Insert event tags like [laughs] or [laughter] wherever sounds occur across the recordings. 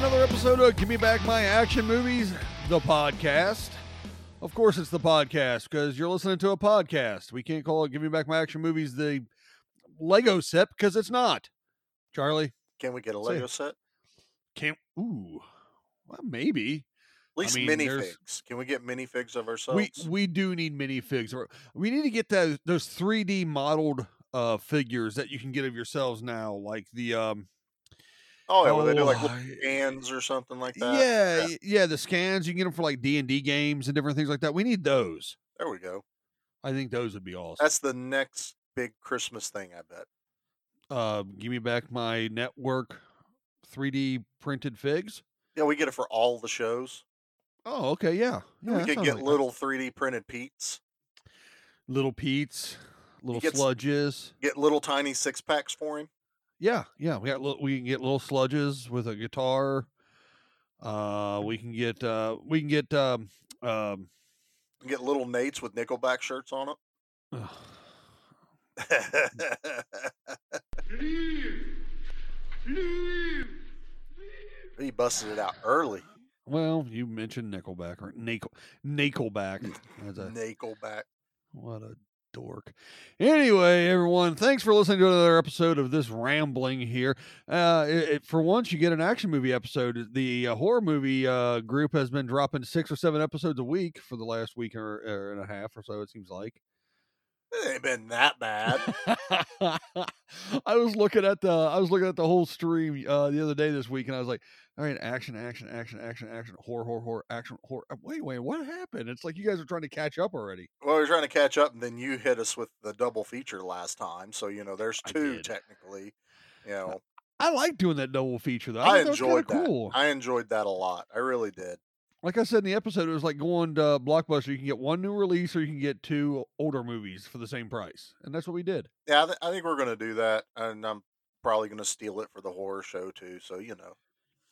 everyone. Welcome to another episode of Give Me Back My Action Movies, the podcast. Of course, it's the podcast because you're listening to a podcast. We can't call it Give Me Back My Action Movies the Lego set because it's not. Charlie, Can we get a Lego set? can't. Ooh, well, maybe. At least mean, minifigs. Can we get minifigs of ourselves? we we do need minifigs. We need to get those those 3D modeled uh figures that you can get of yourselves now, like the um oh yeah, well, they do like oh, little scans or something like that. yeah, y- yeah, the scans you can get them for like D and D games and different things like that. We need those. There we go. I think those would be awesome. That's the next big Christmas thing, I bet. uh, give me back my network 3D printed figs. Yeah, we get it for all the shows. Oh, okay, yeah, yeah. we that could get like- little 3D printed Pete's. little Pete's, little gets- sludges. Get little tiny six packs for him. Yeah, yeah. We got little, we can get little sludges with a guitar. Uh, we can get uh, we can get um, um, Get little Nates with Nickelback shirts on it. [laughs] he busted it out early. well, you mentioned Nickelback or Nickel Nickelback. That's a Nickelback. What a dork. Anyway, everyone, thanks for listening to another episode of this rambling here. Uh, it, it- for once, you get an action movie episode. The uh, horror movie uh, group has been dropping six or seven episodes a week for the last week or, or and a half or so. It seems like. It ain't been that bad. [laughs] I was looking at the I was looking at the whole stream uh, the other day this week, and I was like, "All right, action, action, action, action, action, horror, horror, horror, action, horror." Wait, wait, what happened? It's like you guys are trying to catch up already. Well, we're trying to catch up, and then you hit us with the double feature last time. So you know, there's two technically. You know, I like doing that double feature though. I, that enjoyed that. Cool. I enjoyed that a lot. I really did. Like I said in the episode, it was like going to Blockbuster. You can get one new release, or you can get two older movies for the same price, and that's what we did. Yeah, I, th- I think we're gonna do that, and I'm probably gonna steal it for the horror show too. So you know,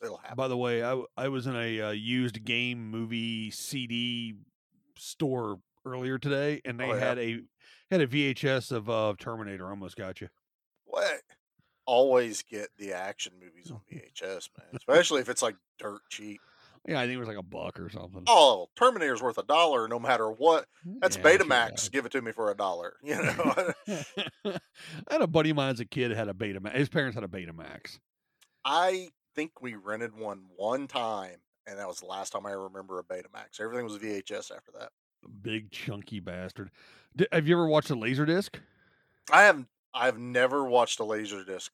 it'll happen. By the way, I w- I was in a uh, used game movie CD store earlier today, and they Oh, yeah? had a had a VHS of uh, Terminator. Almost got you. What? Always get the action movies on VHS, man. Especially if it's like dirt cheap. Yeah, I think it was like a buck or something. Oh, Terminator's worth a dollar no matter what. That's Yeah, Betamax. sure, Give it to me for a dollar. [laughs] You know. [laughs] I had a buddy of mine as a kid had a Betamax. His parents had a Betamax. I think we rented one one time, and that was the last time I remember a Betamax. Everything was VHS after that. Big chunky bastard. D- have you ever watched a Laserdisc? I have I've never watched a laser disc.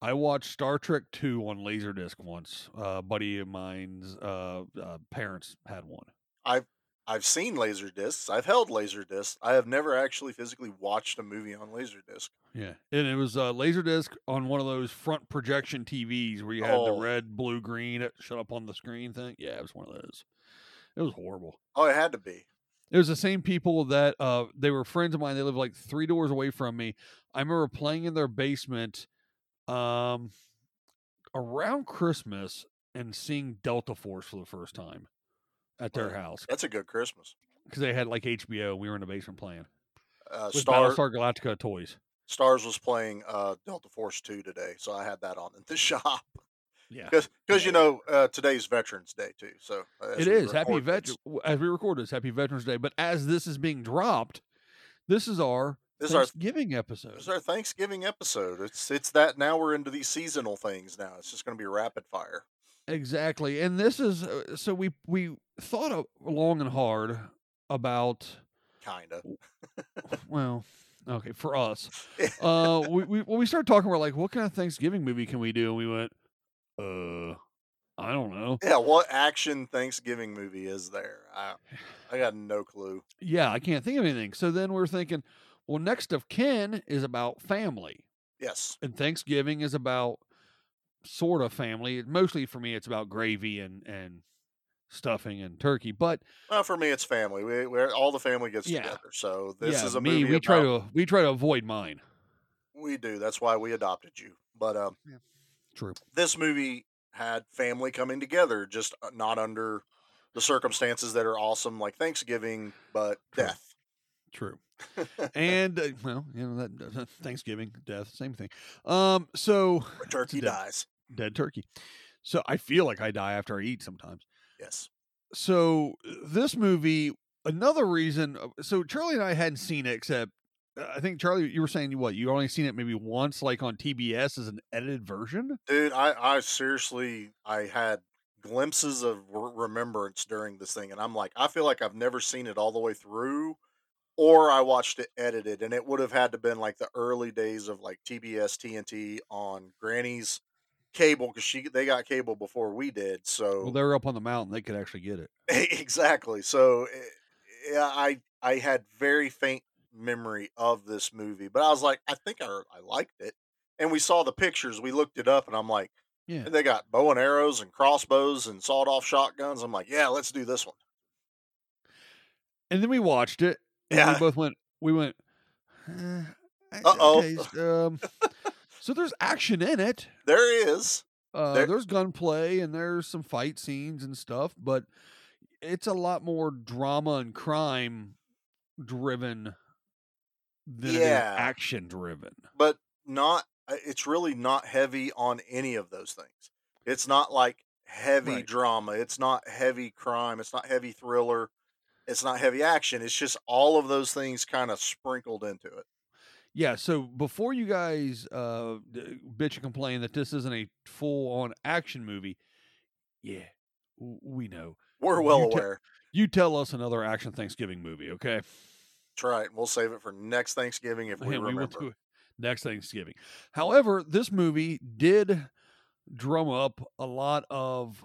I watched Star Trek Two on Laserdisc once. Uh, a buddy of mine's uh, uh, parents had one. I've I've seen laser discs. I've held laser discs. I have never actually physically watched a movie on laser disc. Yeah, and it was uh, Laserdisc on one of those front projection TVs where you had the Oh. red, blue, green it shut up on the screen thing. Yeah, it was one of those. It was horrible. Oh, it had to be. It was the same people that uh, they were friends of mine. They lived like three doors away from me. I remember playing in their basement um, around Christmas and seeing Delta Force for the first time at their Wow. house That's a good Christmas. because they had like HBO. We were in the basement playing Uh, with Star Battlestar Galactica toys. Starz was playing uh, Delta Force two today, so I had that on in the [laughs] shop Yeah, because because you know uh, today's Veterans Day too. So uh, it is happy record vet as we record this. Happy Veterans Day. But as this is being dropped, this is our This is our Thanksgiving episode. this is our Thanksgiving episode. It's it's that now we're into these seasonal things now. It's just going to be rapid fire. Exactly. And this is uh, so we we thought long and hard about Kind of. well, okay, for us. [laughs] Uh we we when we started talking we're like what kind of Thanksgiving movie can we do and we went uh I don't know. Yeah, what action Thanksgiving movie is there? I I got no clue. Yeah, I can't think of anything. So then we're thinking well next of kin is about family Yes. and Thanksgiving is about sort of family. Mostly for me it's about gravy and and stuffing and turkey, but Well, for me, it's family. We we're, all the family gets Yeah. together. So this yeah, is a me movie we try to we try to avoid mine. We do. That's why we adopted you. But um, True. this movie had family coming together, just uh, not under the circumstances that are awesome, like Thanksgiving, but True. death. True. [laughs] and uh, well, you know that uh, [laughs] Thanksgiving, death, same thing. Um, so Where turkey dead. dies. dead turkey. So I feel like I die after I eat sometimes. Yes. So this movie, another reason. uh, So Charlie and I hadn't seen it except. uh, I think Charlie, you were saying what you only seen it maybe once, like on TBS as an edited version. Dude, I, I seriously, I had glimpses of re- remembrance during this thing, and I'm like, I feel like I've never seen it all the way through, or I watched it edited, and it would have had to been like the early days of like TBS TNT on Granny's cable because she they got cable before we did. So Well, they were up on the mountain; they could actually get it. [laughs] exactly. So eh, yeah, I I had very faint memory of this movie, but I was like, I think I I liked it. And we saw the pictures. We looked it up, and I'm like, Yeah. they got bow and arrows and crossbows and sawed off shotguns. I'm like, yeah, let's do this one. And then we watched it, and Yeah. we both went. We went. "Eh, Uh-oh. okay, um, so there's action in it. There is. Uh, There- there's gunplay and there's some fight scenes and stuff, but it's a lot more drama and crime driven than Yeah. action driven. but not uh, it's really not heavy on any of those things it's not like heavy Right. drama it's not heavy crime it's not heavy thriller it's not heavy action it's just all of those things kind of sprinkled into it Yeah. So before you guys uh, bitch and complain that this isn't a full on action movie, yeah, we know. we're well You te- aware You tell us another action Thanksgiving movie, okay? that's right we'll save it for next thanksgiving if we Yeah, remember will next Thanksgiving. However, this movie did drum up a lot of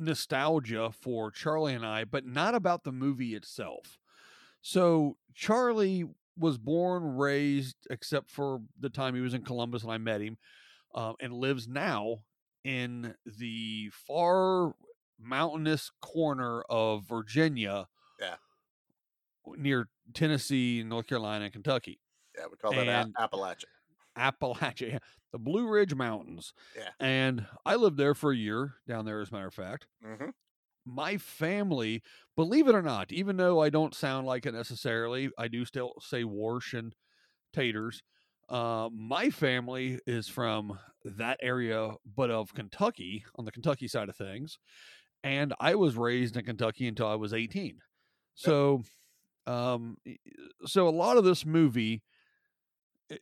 nostalgia for Charlie and I, but not about the movie itself. So Charlie was born, raised, except for the time he was in Columbus and I met him, um, and lives now in the far mountainous corner of Virginia. Yeah. Near Tennessee, North Carolina, and Kentucky. yeah we call that And- appalachia Appalachia, the Blue Ridge Mountains. Yeah. And I lived there for a year down there, as a matter of fact. hmm My family, believe it or not, even though I don't sound like it necessarily, I do still say warsh and taters. Uh, my family is from that area, but of Kentucky, on the Kentucky side of things. And I was raised in Kentucky until I was 18. So, um, so a lot of this movie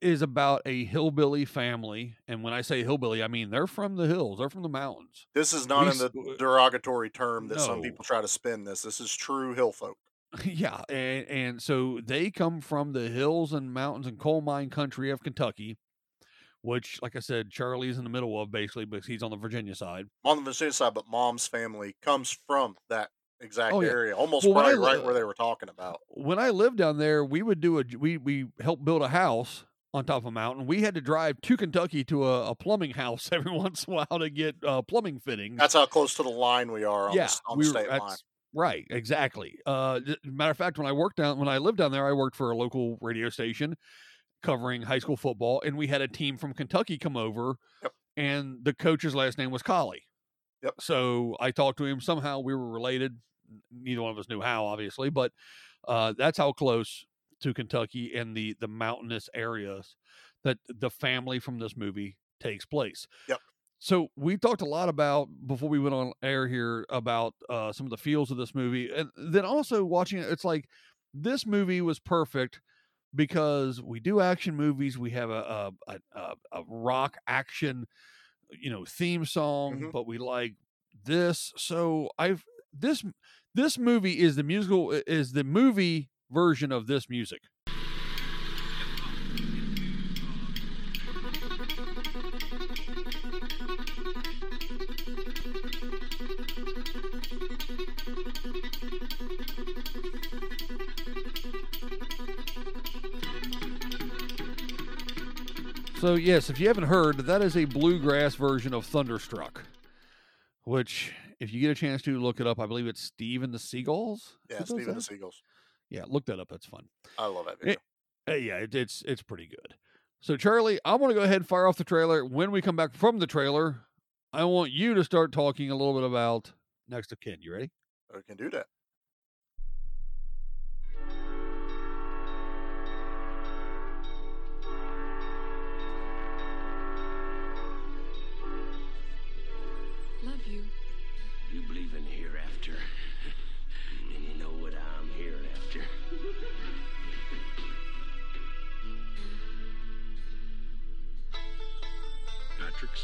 is about a hillbilly family. And when I say hillbilly, I mean they're from the hills, they're from the mountains. this is not We in the derogatory term that some people try to spin this this is true hill folk [laughs] yeah, and, and so they come from the hills and mountains and coal mine country of Kentucky, which, like I said, Charlie's in the middle of basically because he's on the Virginia side. on the Virginia side, but mom's family comes from that exact Oh, yeah. area, almost Well, probably li- right where they were talking about. When I lived down there, we would do a we we helped build a house on top of a mountain. We had to drive to Kentucky to a, a plumbing house [laughs] every once in a while to get uh, plumbing fittings. That's how close to the line we are on, yeah, the, on we were- state line. right, exactly. Uh, matter of fact, when I worked down, when I lived down there, I worked for a local radio station covering high school football, and we had a team from Kentucky come over, Yep. and the coach's last name was Collie. Yep. So I talked to him. Somehow we were related. Neither one of us knew how, obviously, but uh, that's how close to Kentucky and the the mountainous areas that the family from this movie takes place. Yep. So we talked a lot about before we went on air here about uh, some of the feels of this movie, and then also watching it. It's like this movie was perfect because we do action movies. We have a a, a, a, rock action, you know, theme song, Mhm. but we like this. So I've this this movie is the musical is the movie version of this music. So yes, if you haven't heard, that is a bluegrass version of Thunderstruck, which if you get a chance to look it up, I believe it's Steve and the Seagulls. Yeah, Steve and the? Seagulls. Yeah, look that up. That's fun. I love that Eh, video. Uh, yeah, it, it's it's pretty good. So Charlie, I want to go ahead and fire off the trailer. When we come back from the trailer, I want you to start talking a little bit about next of kin. You ready? I can do that.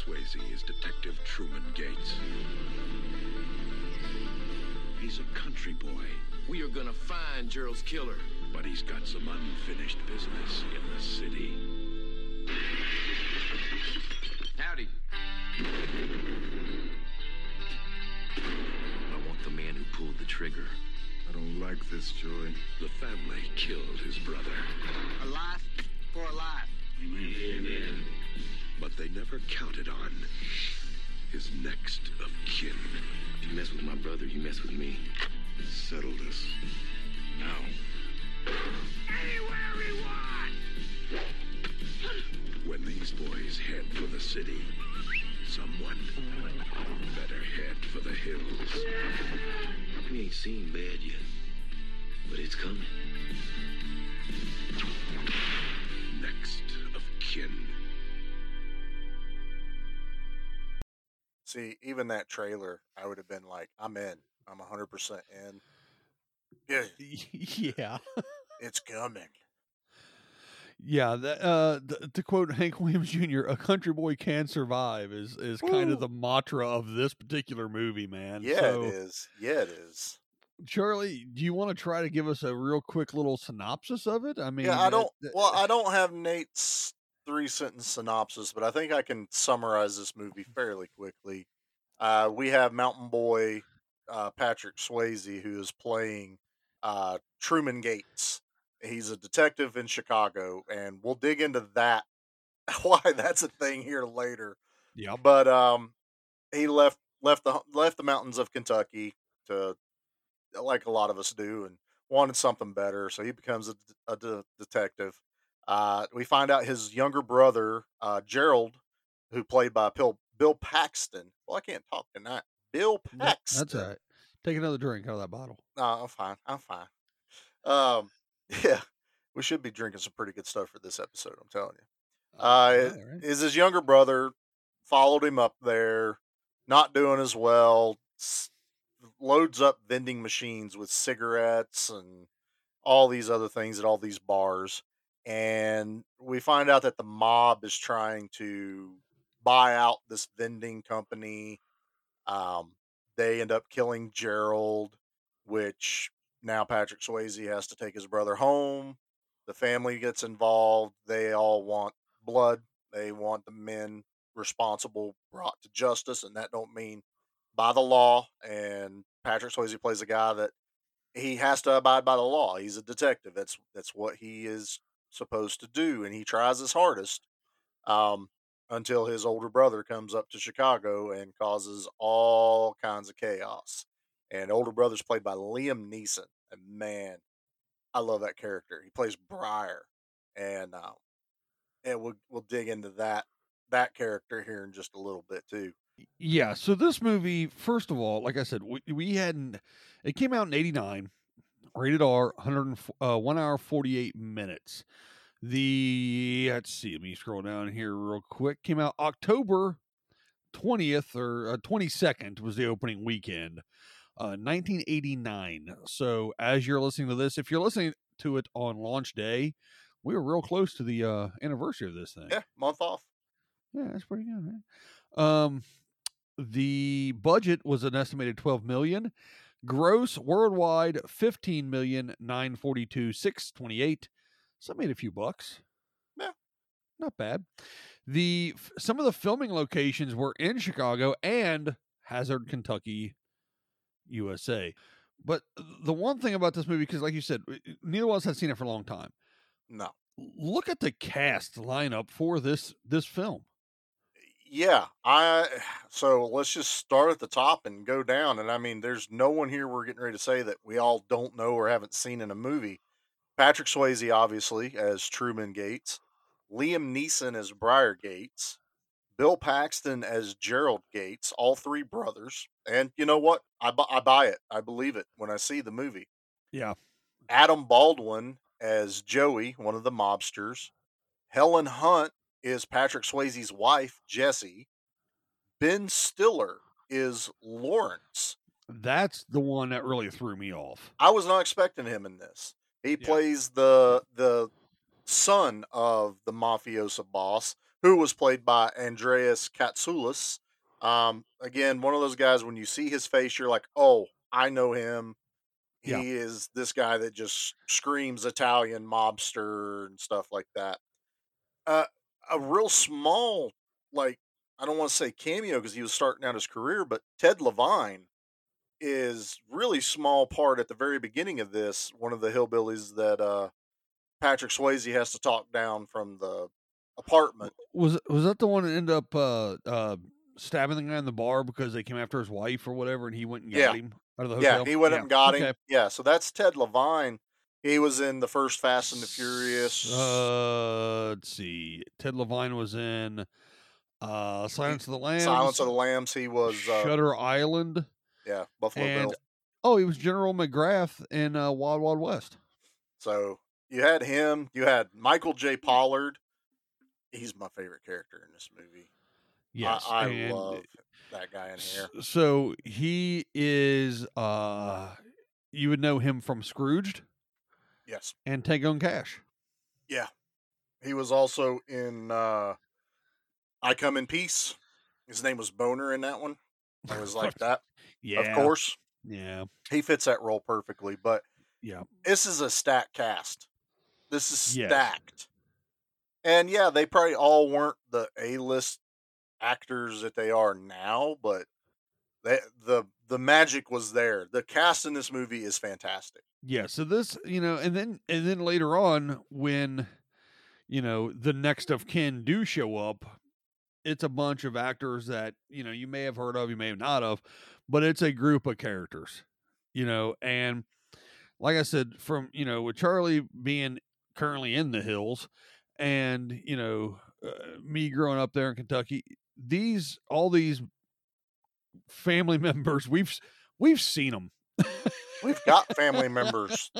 Swayze is Detective Truman Gates. He's a country boy, We are gonna find Gerald's killer. but he's got some unfinished business in the city. Howdy. I want the man who pulled the trigger. I don't like this, Joey. The family killed his brother. A life for a life. Amen. But they never counted on his next of kin. If you mess with my brother, you mess with me. Settle this. Now. Anywhere we want! When these boys head for the city, someone better head for the hills. We ain't seen bad yet, but it's coming. Next of kin. See, even that trailer, I would have been like, I'm in. I'm 100% in. Yeah, [laughs] yeah. it's coming. Yeah, that, uh, th- to quote [laughs] Hank Williams Jr., "A country boy can survive" is is kind of the mantra of this particular movie, man. Yeah, so, it is. Yeah, it is. Charlie, do you want to try to give us a real quick little synopsis of it? I mean, yeah, I don't. Well, I don't have Nate's three sentence synopsis, but I think I can summarize this movie fairly quickly. Uh, we have Mountain Boy uh, Patrick Swayze who is playing uh, Truman Gates. He's a detective in Chicago, and we'll dig into that [laughs] why that's a thing here later. Yeah, But um, he left left the left the mountains of Kentucky to like a lot of us do, and wanted something better. So he becomes a, a de- detective. Uh, we find out his younger brother uh, Gerald, who played by Bill Bill Paxton. Well, I can't talk tonight. Bill Paxton. that's all right. Take another drink out of that bottle. No, I'm fine. I'm fine. Um, [laughs] yeah, we should be drinking some pretty good stuff for this episode. I'm telling you. Uh, yeah, right. is his younger brother followed him up there, not doing as well. s- Loads up vending machines with cigarettes and all these other things at all these bars, and we find out that the mob is trying to buy out this vending company. Um, they end up killing Gerald, which now Patrick Swayze has to take his brother home. The family gets involved. They all want blood. They want the men responsible brought to justice, and that don't mean by the law. And Patrick Swayze plays a guy that he has to abide by the law. He's a detective. That's that's what he is supposed to do, and he tries his hardest. Um, until his older brother comes up to Chicago and causes all kinds of chaos. And older brother's played by Liam Neeson, and man, I love that character. He plays Briar, and uh, and we'll we'll dig into that that character here in just a little bit too. Yeah. So this movie, first of all, like I said, we, we hadn't. It came out in '89, rated R, 100 uh, one hour 48 minutes. The let's see, let me scroll down here real quick. Came out October 20th or uh, 22nd was the opening weekend, uh, 1989. So as you're listening to this, if you're listening to it on launch day, we were real close to the uh, anniversary of this thing. Yeah, month off. Yeah, that's pretty good. Right? Um, the budget was an estimated 12 million. Gross worldwide 15 million 942 628. So it made a few bucks. Yeah. Not bad. The some of the filming locations were in Chicago and Hazard, Kentucky, USA. But the one thing about this movie, because like you said, neither of us had seen it for a long time. No, Look at the cast lineup for this this film. Yeah, I. [sighs] So let's just start at the top and go down. And I mean, there's no one here we're getting ready to say that we all don't know or haven't seen in a movie. Patrick Swayze, obviously, as Truman Gates. Liam Neeson as Briar Gates. Bill Paxton as Gerald Gates, all three brothers. And you know what? I, bu- I buy it. I believe it when I see the movie. Yeah. Adam Baldwin as Joey, one of the mobsters. Helen Hunt is Patrick Swayze's wife, Jessie. Ben Stiller is Lawrence. That's the one that really threw me off. I was not expecting him in this. He Yeah. plays the the son of the mafiosa boss who was played by Andreas Katsulas. Um, again, one of those guys when you see his face, you're like, oh, I know him. He Yeah. is this guy that just screams Italian mobster and stuff like that. Uh, a real small, like, I don't want to say cameo because he was starting out his career, but Ted Levine is really small part at the very beginning of this. One of the hillbillies that uh, Patrick Swayze has to talk down from the apartment. Was was that the one that ended up uh, uh, stabbing the guy in the bar because they came after his wife or whatever, and he went and got Yeah. him out of the hotel? Yeah, he went up and got him. Yeah, so that's Ted Levine. He was in the first Fast and the Furious. Uh, let's see. Ted Levine was in uh, Silence of the Lambs. Silence of the Lambs. He was uh, Shutter Island. yeah Buffalo and Bill. oh, he was General McGrath in uh, Wild Wild West. So you had him. You had Michael J. Pollard. He's my favorite character in this movie. Yes, I, I love that guy in here. So he is. uh You would know him from Scrooged Yes, and Tango Cash. Yeah. He was also in uh, I Come in Peace. His name was Boner in that one. I [laughs] was like that. Yeah, Of course, Yeah, he fits that role perfectly. But yeah. this is a stacked cast. This is Yes. stacked. And yeah, they probably all weren't the A list actors that they are now, but they, the the magic was there. The cast in this movie is fantastic. Yeah, so this, you know, and then and then later on when you know, the next of kin do show up, it's a bunch of actors that, you know, you may have heard of, you may have not of, but it's a group of characters, you know, and like I said from, you know, with Charlie being currently in the hills and, you know, uh, me growing up there in Kentucky, these all these family [laughs] members, we've we've seen them. We've got family [laughs] members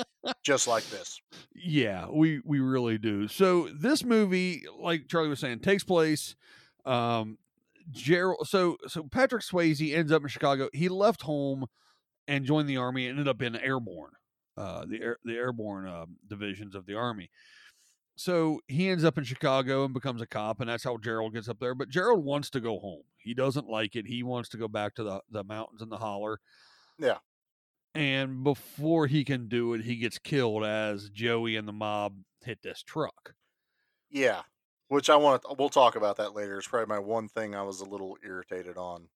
just like this. Yeah, we we really do. So this movie, like Charlie was saying, takes place. Um, Gerald. So so Patrick Swayze ends up in Chicago. He left home and joined the army. and Ended up in airborne, uh, the air, the airborne uh, divisions of the army. So he ends up in Chicago and becomes a cop, and that's how Gerald gets up there. But Gerald wants to go home. He doesn't like it. He wants to go back to the the mountains and the holler. Yeah. And before he can do it, he gets killed as Joey and the mob hit this truck. Yeah. Which I want we'll talk about that later. It's probably my one thing I was a little irritated on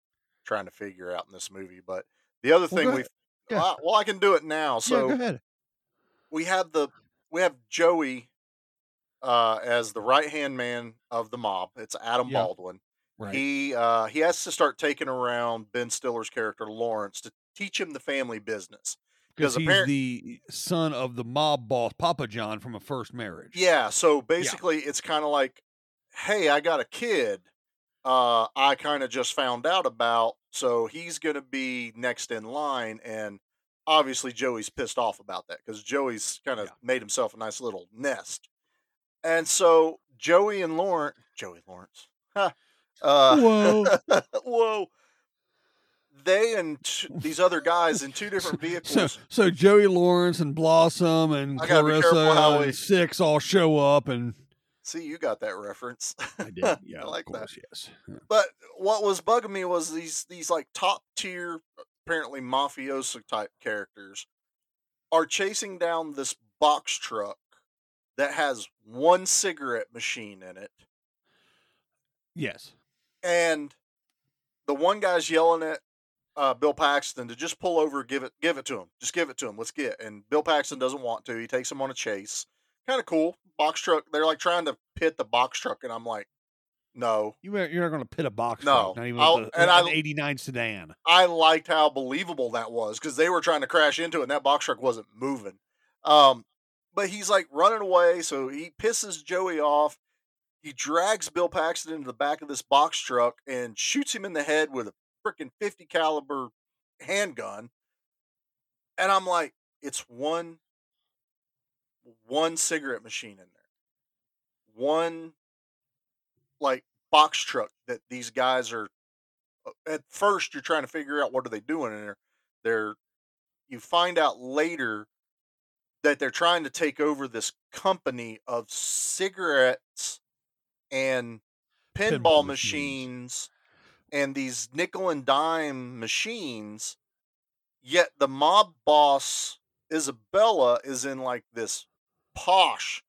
trying to figure out in this movie. But the other thing we. Yeah. well, well, I can do it now. yeah, So ahead. we have the we have Joey uh as the right hand man of the mob. It's Adam Yeah. Baldwin. Right. He uh he has to start taking around Ben Stiller's character Lawrence to teach him the family business. because he's apparent- the son of the mob boss, Papa John, from a first marriage. Yeah, so basically it's kind of like hey, I got a kid uh I kind of just found out about, so he's going to be next in line and obviously Joey's pissed off about that cuz Joey's kind of Yeah. made himself a nice little nest. And so Joey and Lawrence, Joey Lawrence. Huh. Uh Whoa. [laughs] whoa. They and t- these other guys in two different [laughs] vehicles. so so Joey Lawrence and Blossom and I gotta be careful how Clarissa we- Six all show up, and See, you got that reference. I did. [laughs] Yeah, I like of that. course, yes. Yeah. But what was bugging me was these these like top tier, apparently mafioso type characters are chasing down this box truck that has one cigarette machine in it, Yes. and the one guy's yelling at uh, Bill Paxton to just pull over, give it, give it to him, just give it to him, let's get. And Bill Paxton doesn't want to. He takes him on a chase. Kind of cool. Box truck. They're like trying to pit the box truck, and I'm like, no, You are, you're not going to pit a box truck. No, truck, not even I'll- and an I- '89 sedan. I liked how believable that was because they were trying to crash into it and that box truck wasn't moving. Um, but he's like running away, so he pisses Joey off. He drags Bill Paxton into the back of this box truck and shoots him in the head with a freaking 50 caliber handgun. And I'm like, it's one one cigarette machine in there. One like box truck that these guys are uh, at first you're trying to figure out what are they doing in there. They're you find out later that they're trying to take over this company of cigarettes and pinball, Pinball machines. machines and these nickel and dime machines. Yet the mob boss Isabella is in like this posh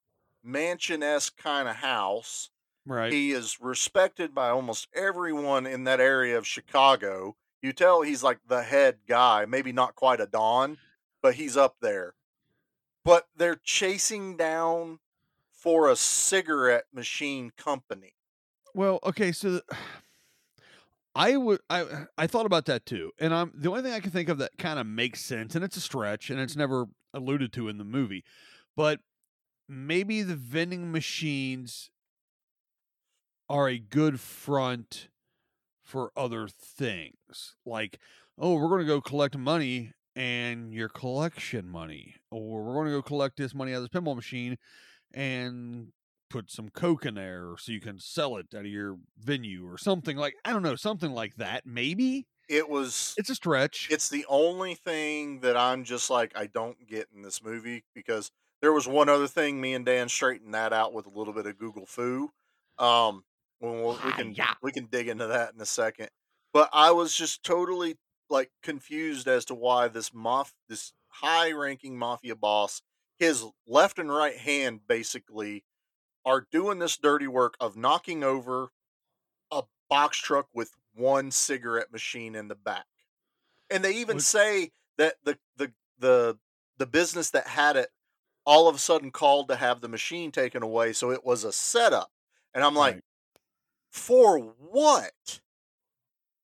mansion esque kind of house. Right. He is respected by almost everyone in that area of Chicago. You tell he's like the head guy, maybe not quite a Don, but he's up there. But they're chasing down for a cigarette machine company. Well, okay, so [sighs] I would I I thought about that too, and I'm the only thing I can think of that kind of makes sense, and it's a stretch, and it's never alluded to in the movie, but maybe the vending machines are a good front for other things, like oh, we're going to go collect money and your collection money, or we're going to go collect this money out of this pinball machine and put some coke in there so you can sell it out of your venue or something like I don't know, something like that. Maybe It was it's a stretch. it's the only thing that I'm just like I don't get in this movie because there was one other thing me and Dan straightened that out with a little bit of Google fu. Um, when we'll, we can Hi-ya. we can dig into that in a second. But I was just totally like confused as to why this mof this high ranking mafia boss, his left and right hand basically are doing this dirty work of knocking over a box truck with one cigarette machine in the back. And they even say that the the the the business that had it all of a sudden called to have the machine taken away, so it was a setup. And I'm like, Right. for what?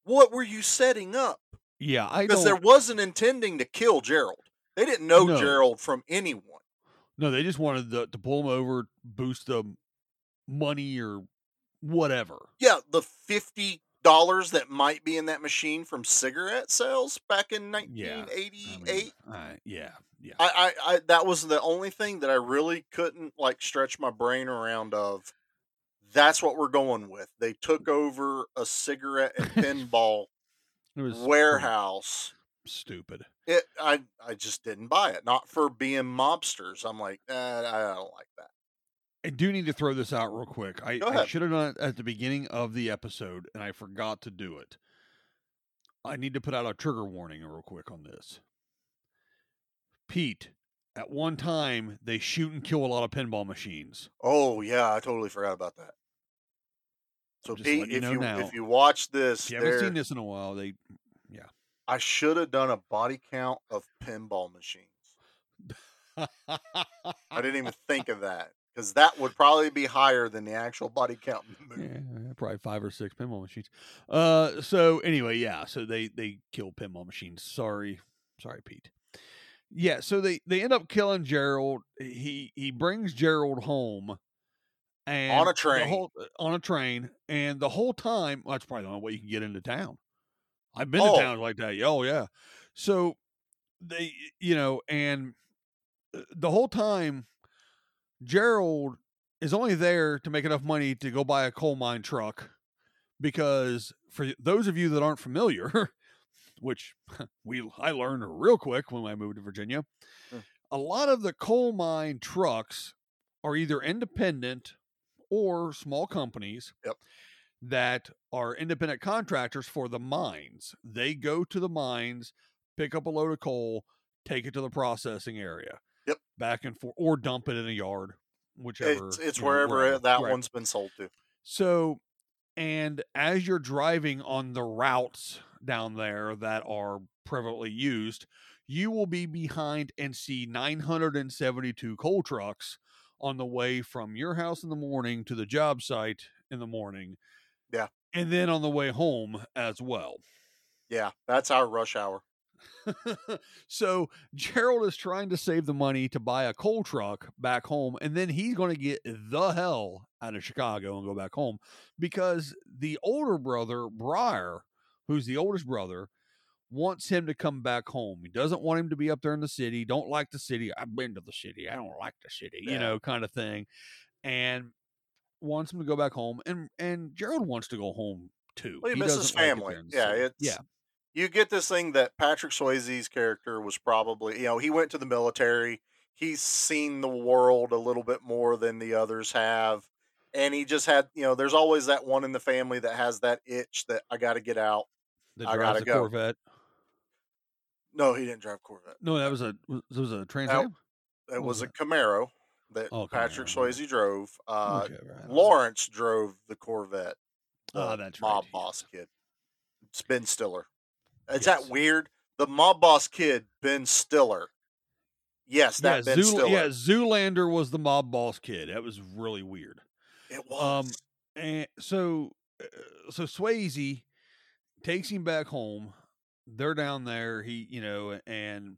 What were you setting up? Yeah, I Because there wasn't intending to kill Gerald. They didn't know No. Gerald from anyone. No, they just wanted the, to pull him over, boost the money or whatever. Yeah, the fifty dollars that might be in that machine from cigarette sales back in nineteen eighty eight. Yeah, yeah. I, I, I that was the only thing that I really couldn't like stretch my brain around of. That's what we're going with. They took over a cigarette and [laughs] pinball it was warehouse. stupid. It I I just didn't buy it. Not for being mobsters. I'm like, eh, I don't like that. I do need to throw this out real quick. I, I should have done it at the beginning of the episode, and I forgot to do it. I need to put out a trigger warning real quick on this. Pete, at one time, they shoot and kill a lot of pinball machines. Oh yeah, I totally forgot about that. So Pete, you if know you now. if you watch this, If you haven't seen this in a while, they yeah. I should have done a body count of pinball machines. I didn't even [laughs] think of that because that would probably be higher than the actual body count in the movie. Yeah, probably five or six pinball machines. Uh, so anyway, yeah, so they they kill pinball machines. Sorry, sorry, Pete. Yeah, so they they end up killing Gerald. He he brings Gerald home, and a the train. whole- on a train, and the whole time, well, that's probably the only way you can get into town. I've been Oh. to towns like that. Oh yeah, so they you know, and uh, the whole time, Gerald is only there to make enough money to go buy a coal mine truck because for those of you that aren't familiar [laughs] which [laughs] we I learned real quick when I moved to Virginia Hmm. a lot of the coal mine trucks are either independent or small companies Yep. that are independent contractors for the mines they go to the mines pick up a load of coal take it to the processing area Yep. back and forth or dump it in a yard whichever It's it's you know, wherever that Right. one's been sold to. So, and as you're driving on the routes down there that are prevalently used, you will be behind and see 972 coal trucks on the way from your house in the morning to the job site in the morning. Yeah. And then on the way home as well. Yeah, that's our rush hour. [laughs] so Gerald is trying to save the money to buy a coal truck back home, and then he's going to get the hell out of Chicago and go back home because the older brother, Briar, who's the oldest brother, wants him to come back home. He doesn't want him to be up there in the city. Don't like the city. I've been to the city. I don't like the city. You know, kind of thing, and wants him to go back home. And and Gerald wants to go home too. Well, he misses doesn't like it family. there in the yeah, city. it's yeah. you get this thing that Patrick Swayze's character was probably, you know, he went to the military. He's seen the world a little bit more than the others have. and he just had you know there's always that one in the family that has that itch that I got to get out. I gotta go. Corvette. No, he didn't drive Corvette. No, that was a was, it was a Trans Am. It What was was a Camaro that Oh, Patrick Camaro. Swayze drove. Uh, Okay, right. Lawrence drove the Corvette. The that's mob yes. boss kid. It's Ben Stiller. Is Yes. that weird? The mob boss kid, Ben Stiller. Yes, that yeah, Ben Zool- Stiller. yeah, Zoolander was the mob boss kid. That was really weird. It Um, was. and so uh, so Swayze takes him back home. They're down there. He, you know, and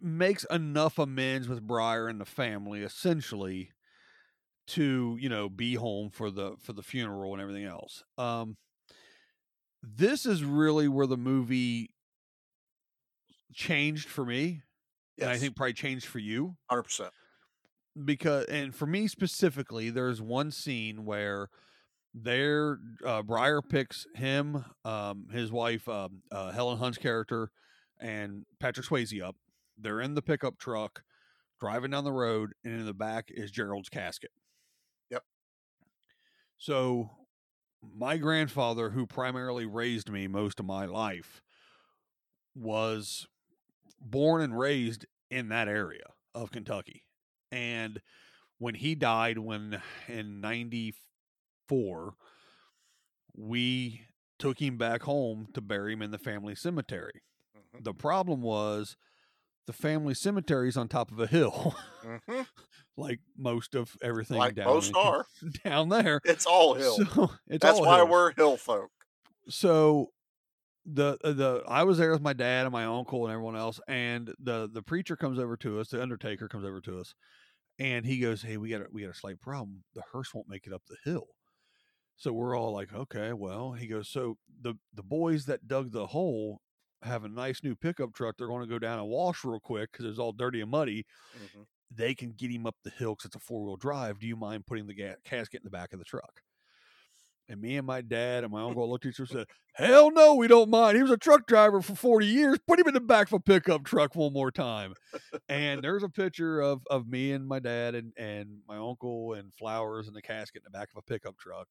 makes enough amends with Briar and the family, essentially, to you know be home for the for the funeral and everything else. Um, this is really where the movie changed for me, and I think probably changed for you hundred percent. because and for me specifically there's one scene where there uh Briar picks him um his wife um uh, Helen Hunt's character and Patrick Swayze up. They're in the pickup truck driving down the road and in the back is Gerald's casket. Yep. so my grandfather who primarily raised me most of my life was born and raised in that area of Kentucky. And when he died when in 94 we took him back home to bury him in the family cemetery Mhm, the problem was the family cemetery is on top of a hill mhm. [laughs] like most of everything Like down most are. [laughs] down there It's all hill. so [laughs] it's That's all why hills. we're hill folk. so the uh, the I was there with my dad and my uncle and everyone else, and the the preacher comes over to us, the undertaker comes over to us, and he goes, "Hey, we got a, we got a slight problem. The hearse won't make it up the hill." So we're all like, "Okay, well," he goes, "So the the boys that dug the hole have a nice new pickup truck. They're going to go down and wash real quick because it's all dirty and muddy. Mhm. They can get him up the hill because it's a four wheel drive. Do you mind putting the ga- casket in the back of the truck?" And me and my dad and my uncle looked at each other and said, Hell no, we don't mind. He was a truck driver for 40 years. Put him in the back of a pickup truck one more time. and there's a picture of, of me and my dad and, and my uncle and flowers and the casket in the back of a pickup truck,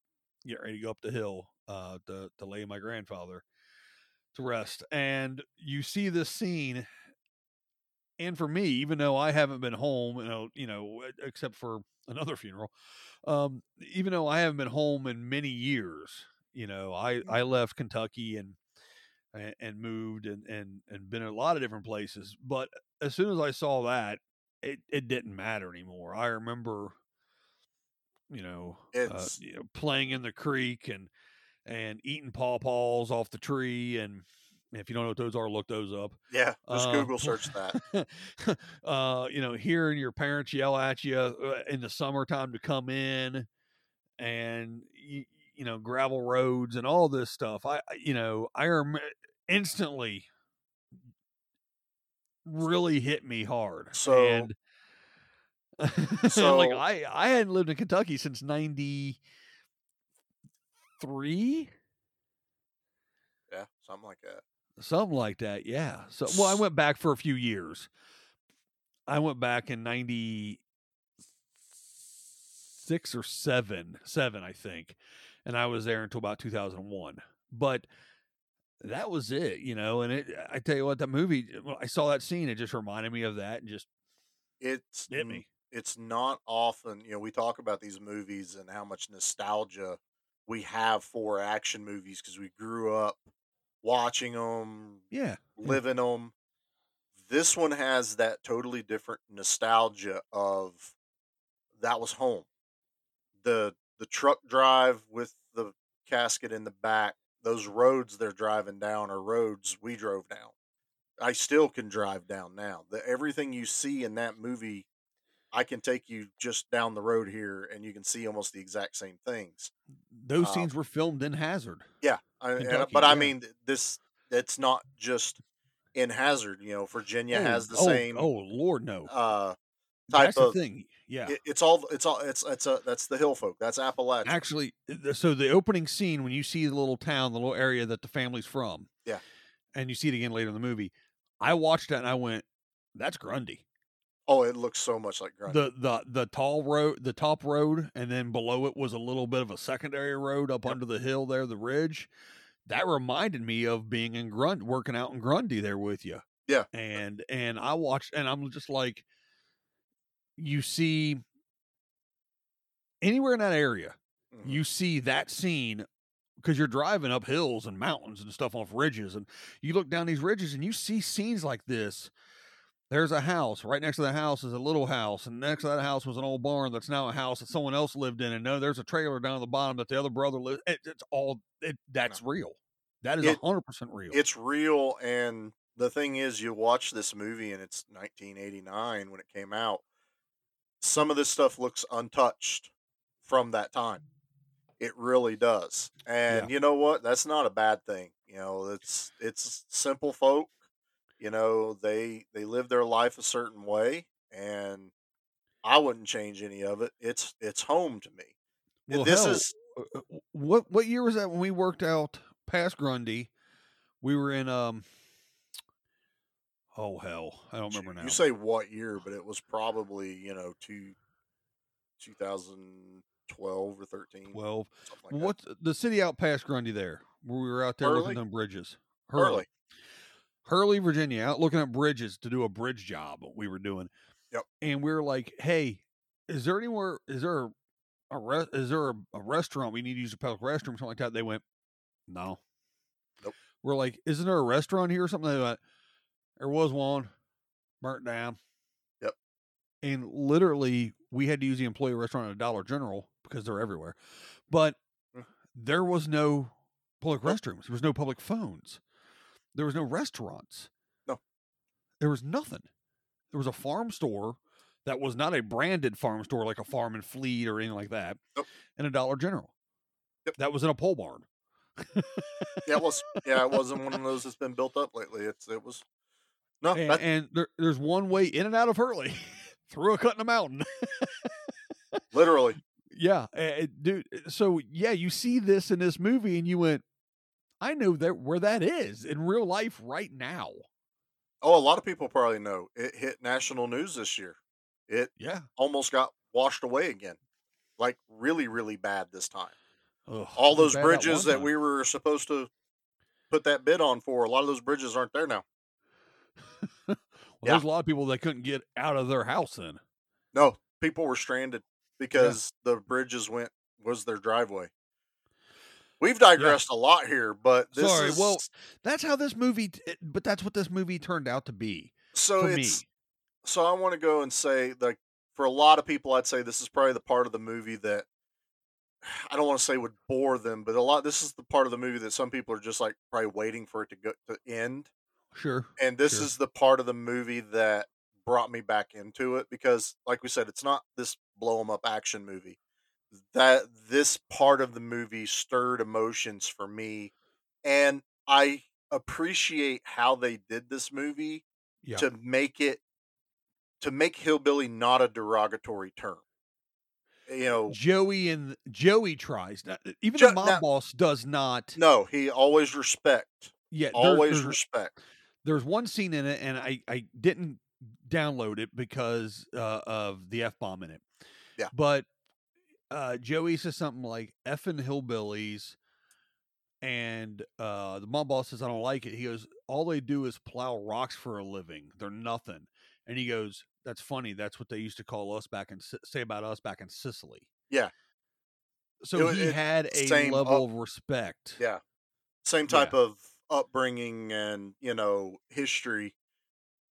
get ready to go up the hill uh, to, to lay my grandfather to rest. And you see this scene. And for me, even though I haven't been home, you know, you know, except for another funeral, um, even though I haven't been home in many years, you know, I I left Kentucky and and, and moved and and and been in a lot of different places. But as soon as I saw that, it it didn't matter anymore. I remember, you know, uh, you know, playing in the creek and and eating pawpaws off the tree. And if you don't know what those are, look those up Yeah, just uh, Google search that. [laughs] uh, you know, hearing your parents yell at you uh, in the summertime to come in, and you, you know, gravel roads and all this stuff. I, I- you know, I rem- instantly really hit me hard. So- and [laughs] so- like I, I hadn't lived in Kentucky since ninety three. Yeah, something like that. Something like that, yeah. So, well, I went back for a few years. I went back in '96 or seven, seven, I think, and I was there until about 2001. But that was it, you know. And it, I tell you what, that movie, I saw that scene, it just reminded me of that and just It's hit me. It's not often, you know, we talk about these movies and how much nostalgia we have for action movies because we grew up watching them, Yeah, living them. This one has that totally different nostalgia of that was home. The the truck drive with the casket in the back, those roads they're driving down are roads we drove down. I still can drive down now. The everything you see in that movie, I can take you just down the road here and you can see almost the exact same things. those Um, scenes were filmed in Hazard. Yeah, I, and- Kentucky, but I mean this. It's not just in Hazard. You know, Virginia oh, has the oh, same Oh Lord, no. uh, type That's of. thing. Yeah. it- it's all. It's all. It's it's a. That's the hill folk. That's Appalachia. Actually, so the opening scene when you see the little town, the little area that the family's from, Yeah. and you see it again later in the movie. I watched that and I went, "That's Grundy." Oh, it looks so much like Grundy. the the the tall road the top road and then below it was a little bit of a secondary road up Yep. under the hill there the ridge that reminded me of being in grunt working out in grundy there with you Yeah. and and i watched and i'm just like you see anywhere in that area Mhm. you see that scene because you're driving up hills and mountains and stuff off ridges and you look down these ridges and you see scenes like this there's a house right next to the house is a little house and next to that house was an old barn that's now a house that someone else lived in and no there's a trailer down at the bottom that the other brother lived it, it's all it, that's real that is a It- 100% real It's real, and the thing is, you watch this movie, and it's 1989 when it came out. Some of this stuff looks untouched from that time. It really does, and you know what? That's not a bad thing. You know, it's it's simple folk. You know, they they live their life a certain way, and I wouldn't change any of it. It's it's home to me. Well, this hell, is uh, uh, what what year was that when we worked out past grundy we were in um oh hell i don't remember now You say what year, but it was probably you know two, 2012 or 13. 12 something like. What's the city out past Grundy there, where we were out there Hurley? looking at bridges? Hurley. Hurley, Virginia, out looking at bridges to do a bridge job. We were doing. Yep. And we were like, "Hey, is there anywhere? Is there a, re- is there a, a restaurant we need to use a public restroom, or something like that?" They went, "No." Nope. We're like, "Isn't there a restaurant here or something?" They went, "There was one, burnt down." Yep. And literally, we had to use the employee restaurant at a Dollar General because they're everywhere. But Mm. there was no public restrooms. There was no public phones. There was no restaurants. No. There was nothing. There was a farm store that was not a branded farm store like a farm and fleet or anything like that. Nope. And a Dollar General. Yep. That was in a pole barn. Yeah, it was. Yeah, it wasn't one of [laughs] those that's been built up lately. It's it was. No, and, and there, there's one way in and out of Hurley [laughs] through a cut in a mountain. literally. [laughs] Yeah, eh, dude. So yeah, you see this in this movie, and you went, "I know that where that is in real life right now." Oh, a lot of people probably know it hit national news this year. It Yeah. almost got washed away again, like really, really bad this time. Ugh, All those bridges one that we were supposed to put that bid on for, a lot of those bridges aren't there now. [laughs] Well, yeah. There's a lot of people that couldn't get out of their house then. No, people were stranded because the bridges went was their driveway. We've digressed a lot here, but this Sorry, is well, That's how this movie. Eh, but that's what this movie turned out to be so it's me. so I want to go and say like for a lot of people, I'd say this is probably the part of the movie that [sighs] I don't want to say would bore them, but a lot. This is the part of the movie that some people are just like probably waiting for it to go to end, Sure. and this Sure. is the part of the movie that brought me back into it because, like we said, it's not this blow 'em up action movie. That this part of the movie stirred emotions for me, and I appreciate how they did this movie Yeah. to make it to make hillbilly not a derogatory term. You know, Joey and Joey tries. Not, even Jo- the mob now- boss does not. no, he always respect, Yeah. there- always there's, respect. there's one scene in it, and I I didn't download it because uh, of the f bomb in it. Yeah. But uh, Joey says something like "effing hillbillies," and uh, the mob boss says, "I don't like it." He goes, "All they do is plow rocks for a living. They're nothing." And he goes, "That's funny. That's what they used to call us back in Si- say about us back in Sicily." Yeah. So It- he it- had a same level up- of respect. Yeah, same Yeah. type of upbringing and you know history.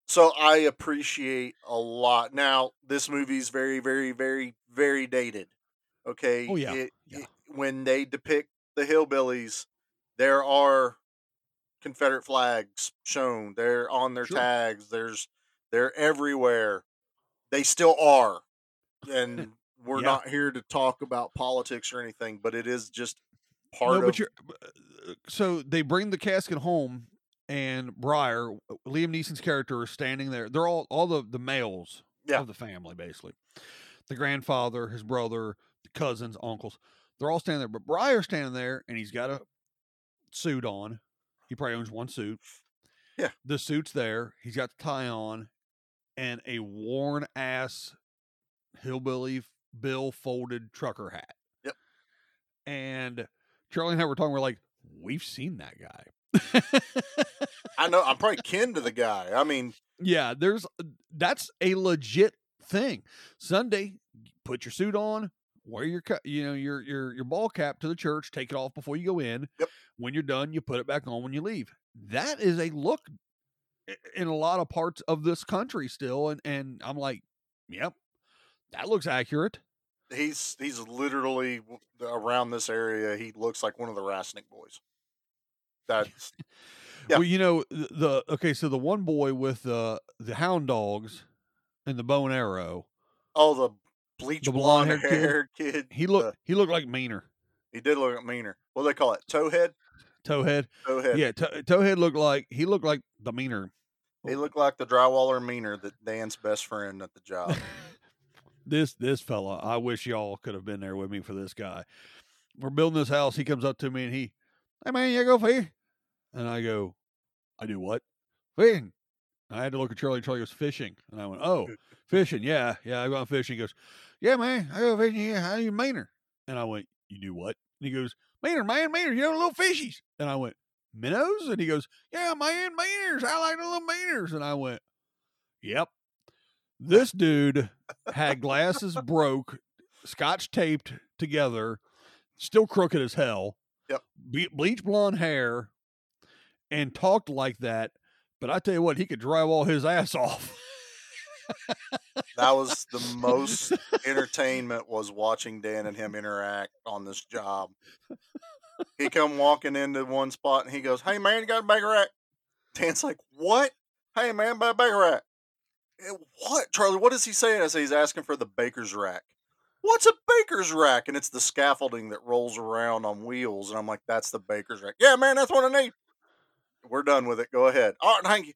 So I appreciate a lot. Now this movie's very, very, very, very dated. Okay. Oh, yeah, It- yeah. it- when they depict the hillbillies, there are Confederate flags shown. They're on their Sure. tags. There's they're everywhere. They still are, [laughs] and we're Yeah. not here to talk about politics or anything, but it is just part no, of but you're uh, so they bring the casket home, and Briar, Liam Neeson's character, is standing there. They're all all the the males Yeah. of the family, basically. The grandfather, his brother, the cousins, uncles. They're all standing there, but Briar's standing there, and he's got a suit on. He probably owns one suit. Yeah. the suit's there. He's got the tie on, and a worn ass hillbilly bill folded trucker hat. Yep. And Charlie and I were talking, we're like, we've seen that guy. I know. I'm probably [laughs] kin to the guy. I mean, yeah, there's uh, that's a legit thing. Sunday, put your suit on, wear your you know your your your ball cap to the church, take it off before you go in. Yep. When you're done, you put it back on when you leave. That is a look in a lot of parts of this country still, and and I'm like, yep, that looks accurate. he's he's literally around this area. He looks like one of the Rasnick boys. [laughs] That's Yeah. Well, you know the, the okay, so the one boy with the the hound dogs and the bow and arrow, oh the bleach The blonde blonde-haired kid? [laughs] kid. he looked uh he looked like meaner He did look meaner. What do they call it? Towhead. towhead. Towhead. Yeah, to- towhead looked like he looked like the meaner. He looked like the drywaller meaner that Dan's best friend at the job. [laughs] this this fella, I wish y'all could have been there with me for this guy. We're building this house. He comes up to me and he, hey man, you go fish? And I go, I do what? Fishing. I had to look at Charlie. Charlie goes fishing, and I went, oh, [laughs] fishing. Yeah, yeah, I go fishing. He goes, yeah, man, I go fishing. Yeah, how you meaner? And I went, you do what? And he goes, meaner, man, meaner. You know, little fishies. And I went, minnows? And he goes, yeah, man, meaners. I like the little meaners. And I went, yep. This dude had glasses broke, scotch taped together, still crooked as hell. Yep. Be- bleach blonde hair, and talked like that. But I tell you what, he could drive all his ass off. [laughs] that was the most [laughs] entertainment was watching Dan and him interact on this job. He come walking into one spot and he goes, "Hey man, you got a baker rack?" Dan's like, "What? Hey man, buy a baker rack." "Eh, What, Charlie? What is he saying? I say he's asking for the baker's rack. What's a baker's rack? And it's the scaffolding that rolls around on wheels. And I'm like, that's the baker's rack. Yeah, man, that's what I need. We're done with it. Go ahead. All right, thank you.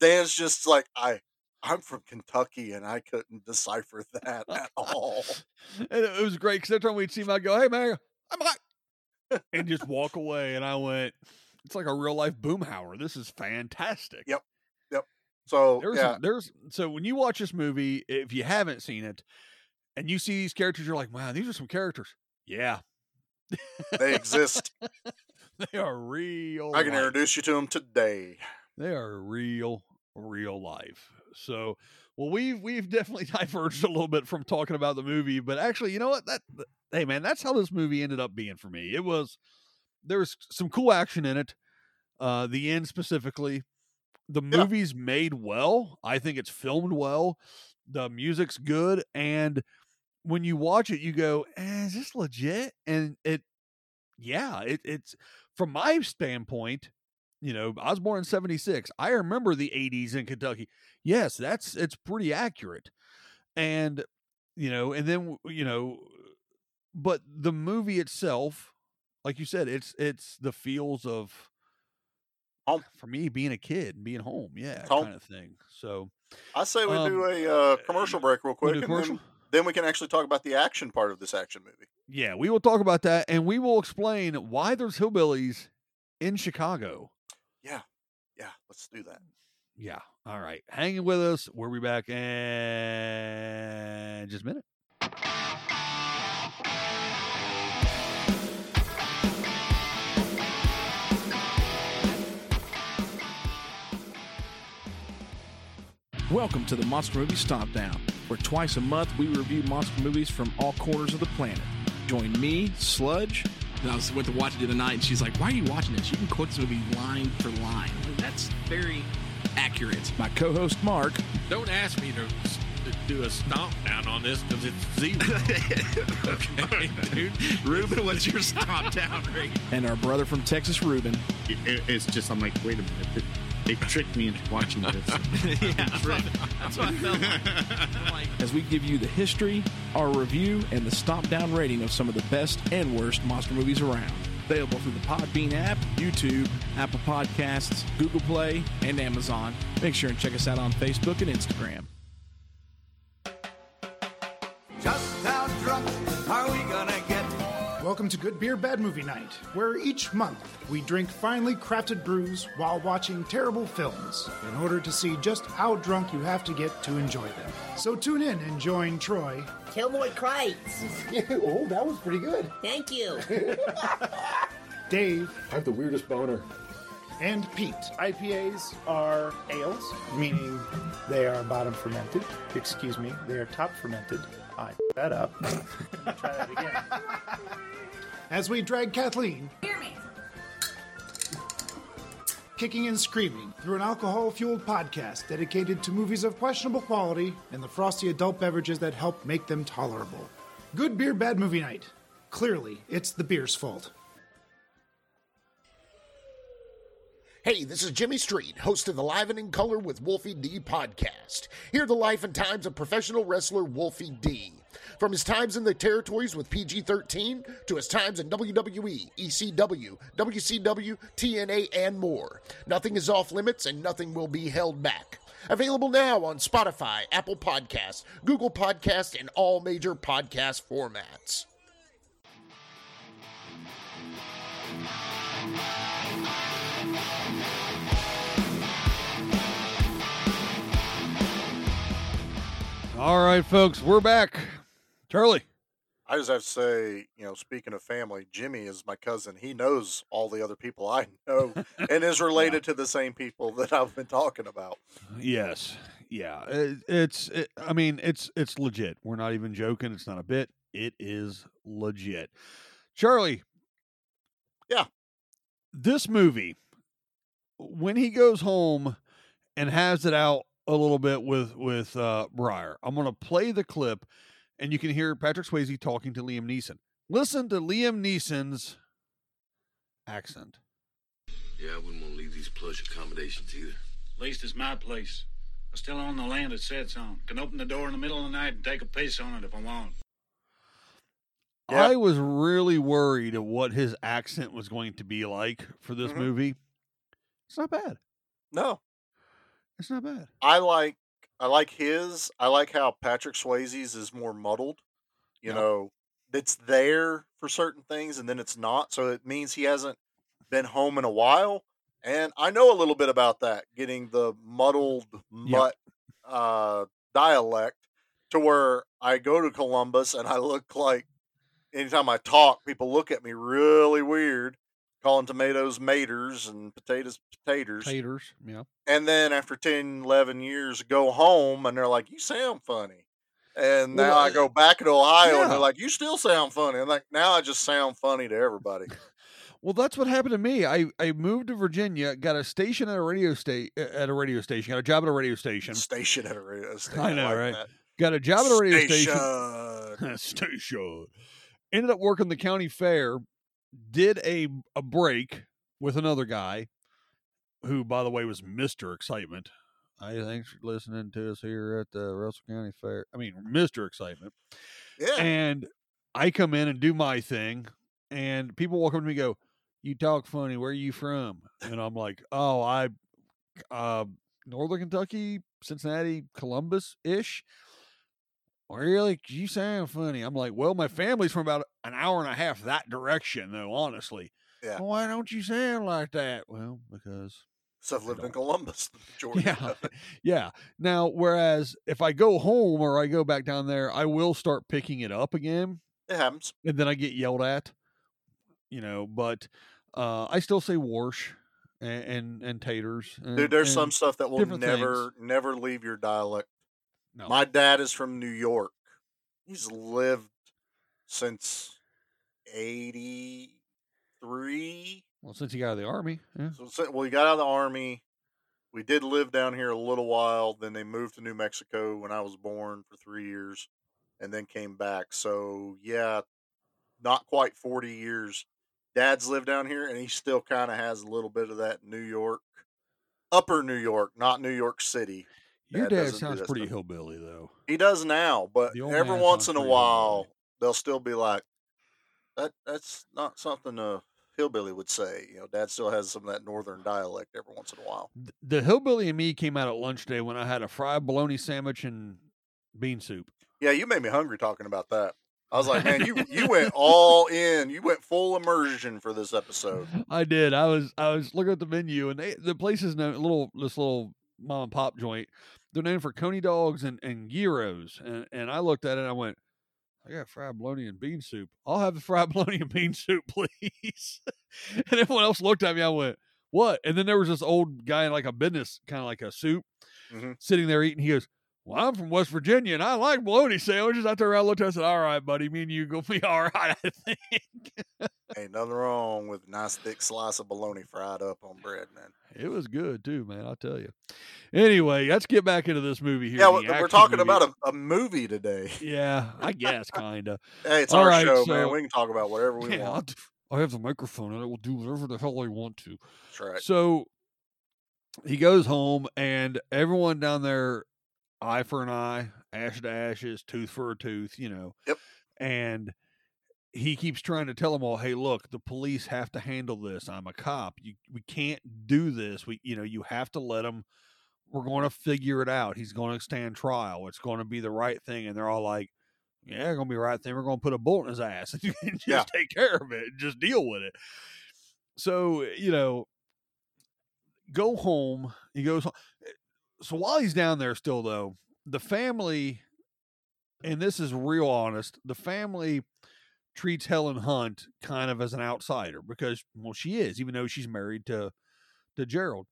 Dan's just like, I I'm from Kentucky and I couldn't decipher [laughs] that [laughs] at all. and it was great because every time we'd see him, I'd go, "Hey man, I'm back," and just walk away. And I went, "It's like a real life boomhauer. This is fantastic." Yep. So There's yeah, there's so when you watch this movie, if you haven't seen it, and you see these characters, you're like, "Wow, these are some characters." Yeah, they exist. [laughs] they are real. I can life. introduce you to them today. They are real, real life. So, well, we've we've definitely [laughs] diverged a little bit from talking about the movie, but actually, you know what? That hey, man, that's how this movie ended up being for me. It was there was some cool action in it. Uh, the end specifically, the Yeah. movie's made well. I think it's filmed well. The music's good, and when you watch it, you go, eh, "Is this legit?" And it, yeah, it, it's from my standpoint you know, I was born in 76. I remember the 80s in Kentucky. Yes, that's it's pretty accurate. And you know, and then you know, but the movie itself, like you said, it's it's the feels of Home. for me being a kid and being home, yeah, Home. kind of thing. So, I say we Um, do a uh, commercial break real quick, wanna and then, then we can actually talk about the action part of this action movie. yeah, we will talk about that and we will explain why there's hillbillies in Chicago. Yeah, yeah, let's do that. Yeah. All right. Hanging with us. We'll be back in just a minute. Welcome to the Monster Movie Stomp Down, where twice a month we review monster movies from all corners of the planet. Join me, Sludge, And I was went to watch it the other night, and she's like, "Why are you watching this? You can quote this movie line for line. Like, That's very accurate." my co host Mark, Don't ask me to, to do a stomp down on this because it's zero. [laughs] okay, dude. Ruben, what's your stomp down rate? and our brother from Texas, Ruben. it, it- it's just I'm like, wait a minute, they, tricked me into watching this. [laughs] yeah, that's what, that's what I felt like. Like. as we give you the history, our review, and the stomp down rating of some of the best and worst monster movies around. Available through the Podbean app, YouTube, Apple Podcasts, Google Play, and Amazon. Make sure and check us out on Facebook and Instagram. Welcome to Good Beer Bad Movie Night, where each month we drink finely crafted brews while watching terrible films in order to see just how drunk you have to get to enjoy them. So tune in and join Troy, Kilmore Crites. [laughs] oh, that was pretty good. Thank you. [laughs] Dave, I have the weirdest boner. and Pete. IPAs are ales, meaning they are bottom fermented. Excuse me, they are top fermented. I f- that up. [laughs] Try that again. As we drag Kathleen, Hear me. kicking and screaming through an alcohol fueled podcast dedicated to movies of questionable quality and the frosty adult beverages that help make them tolerable. Good Beer Bad Movie Night. Clearly, it's the beer's fault. Hey, this is Jimmy Street, host of the Live and in Color with Wolfie D podcast. Hear the life and times of professional wrestler Wolfie D. From his times in the territories with PG 13 to his times in WWE, ECW, WCW, TNA, and more. Nothing is off limits and nothing will be held back. Available now on Spotify, Apple Podcasts, Google Podcasts, and all major podcast formats. All right, folks, we're back. Charlie. I just have to say, you know, speaking of family, Jimmy is my cousin. He knows all the other people I [laughs] know [laughs] and is related to the same people that I've been talking about. Yes. Yeah. It, it's it, I mean, it's it's legit. We're not even joking. It's not a bit. It is legit. Charlie. Yeah. This movie when he goes home and has it out a little bit with with uh Briar. I'm going to play the clip and you can hear Patrick Swayze talking to Liam Neeson. Listen to Liam Neeson's accent. Yeah, I wouldn't want to leave these plush accommodations either. Least it's my place. I still own the land it sits on. Can open the door in the middle of the night and take a piss on it if I want. I was really worried of what his accent was going to be like for this Mhm. movie. It's not bad. No, It's not bad. I like I like his. I like how Patrick Swayze's is more muddled. You know, it's there for certain things and then it's not. So it means he hasn't been home in a while. And I know a little bit about that, getting the muddled mutt uh, dialect to where I go to Columbus and I look like anytime I talk, people look at me really weird, calling tomatoes maters and potatoes potatoes. Taters, yeah. And then after 10, 11 years, go home and they're like, you sound funny. And now Well, I go back to Ohio and they're like, you still sound funny. And like, now I just sound funny to everybody. [laughs] Well, that's what happened to me. I, I moved to Virginia, got a station at a radio state at a radio station, got a job at a radio station. Station at a radio [laughs] station. I know, like right? that. Got a job at a radio Station. station. [laughs] station. Ended up working the county fair. Did a a break with another guy, who, by the way, was Mister Excitement. I thanks for listening to us here at the Russell County Fair. I mean, Mister Excitement. Yeah. And I come in and do my thing, and people walk up to me and go, "You talk funny. Where are you from?" And I'm like, "Oh, I, uh, Northern Kentucky, Cincinnati, Columbus ish." Really? You sound funny. I'm like, well, my family's from about an hour and a half that direction, though. Honestly, Yeah. "Well, why don't you sound like that? Well, because So I've lived in Columbus. [laughs] [laughs] majority yeah, yeah. Now, whereas if I go home or I go back down there, I will start picking it up again, It happens. and then I get yelled at. You know, but uh, I still say warsh and and, and taters. And, Dude, there's and some stuff that will never, things. never leave your dialect. No. My dad is from New York. He's lived since 83. Well, since he got out of the army, yeah. So, well, he got out of the army. We did live down here a little while. Then they moved to New Mexico when I was born for three years and then came back. So, yeah, not quite 40 years. Dad's lived down here and he still kind of has a little bit of that New York, upper New York, not New York City. Your Dad sounds pretty stuff. hillbilly, though. He does now, but every once in a while, they'll still be like, "That that's not something a hillbilly would say." You know, Dad still has some of that northern dialect every once in a while. The hillbilly and me came out at lunch day when I had a fried bologna sandwich and bean soup. Yeah, you made me hungry talking about that. I was like, man, you you [laughs] went all in. You went full immersion for this episode. I did. I was I was looking at the menu and they the place is known little this little mom and pop joint. They're known for coney dogs and, and gyros. And and I looked at it and I went, I got fried bologna and bean soup. I'll have the [laughs] fried bologna and bean soup, please. [laughs] and everyone else looked at me. I went, What? And then there was this old guy in like a business, kind of like a soup, Mhm. sitting there eating. He goes, Well, I'm from West Virginia and I like bologna sandwiches. I turned around, looked at, it, I said, All right, buddy, me and you go be [laughs] all right, I think. Ain't nothing wrong with a nice thick slice of bologna fried up on bread, man. It was good too, man. I'll tell you. Anyway, let's get back into this movie here. Yeah, we're talking movie. about a, a movie today. [laughs] Yeah, I guess kind of. Hey, it's All our right, show, so- man. We can talk about whatever we Yeah, want. I have the microphone and I will do whatever the hell I want to. That's right. So he goes home and everyone down there, eye for an eye, ash to ashes, tooth for a tooth, you know. Yep. And he keeps trying to tell them all, "Hey, look, the police have to handle this. I'm a cop. You, we can't do this. We, you know, you have to let them. We're going to figure it out. He's going to stand trial. It's going to be the right thing." And they're all like, "Yeah, it's going to be the right thing. We're going to put a bullet in his ass [laughs] and just Yeah. take care of it. and Just deal with it." So you know, go home. He goes home. So while he's down there still though, the family and this is real honest, the family treats Helen Hunt kind of as an outsider because well she is, even though she's married to to Gerald.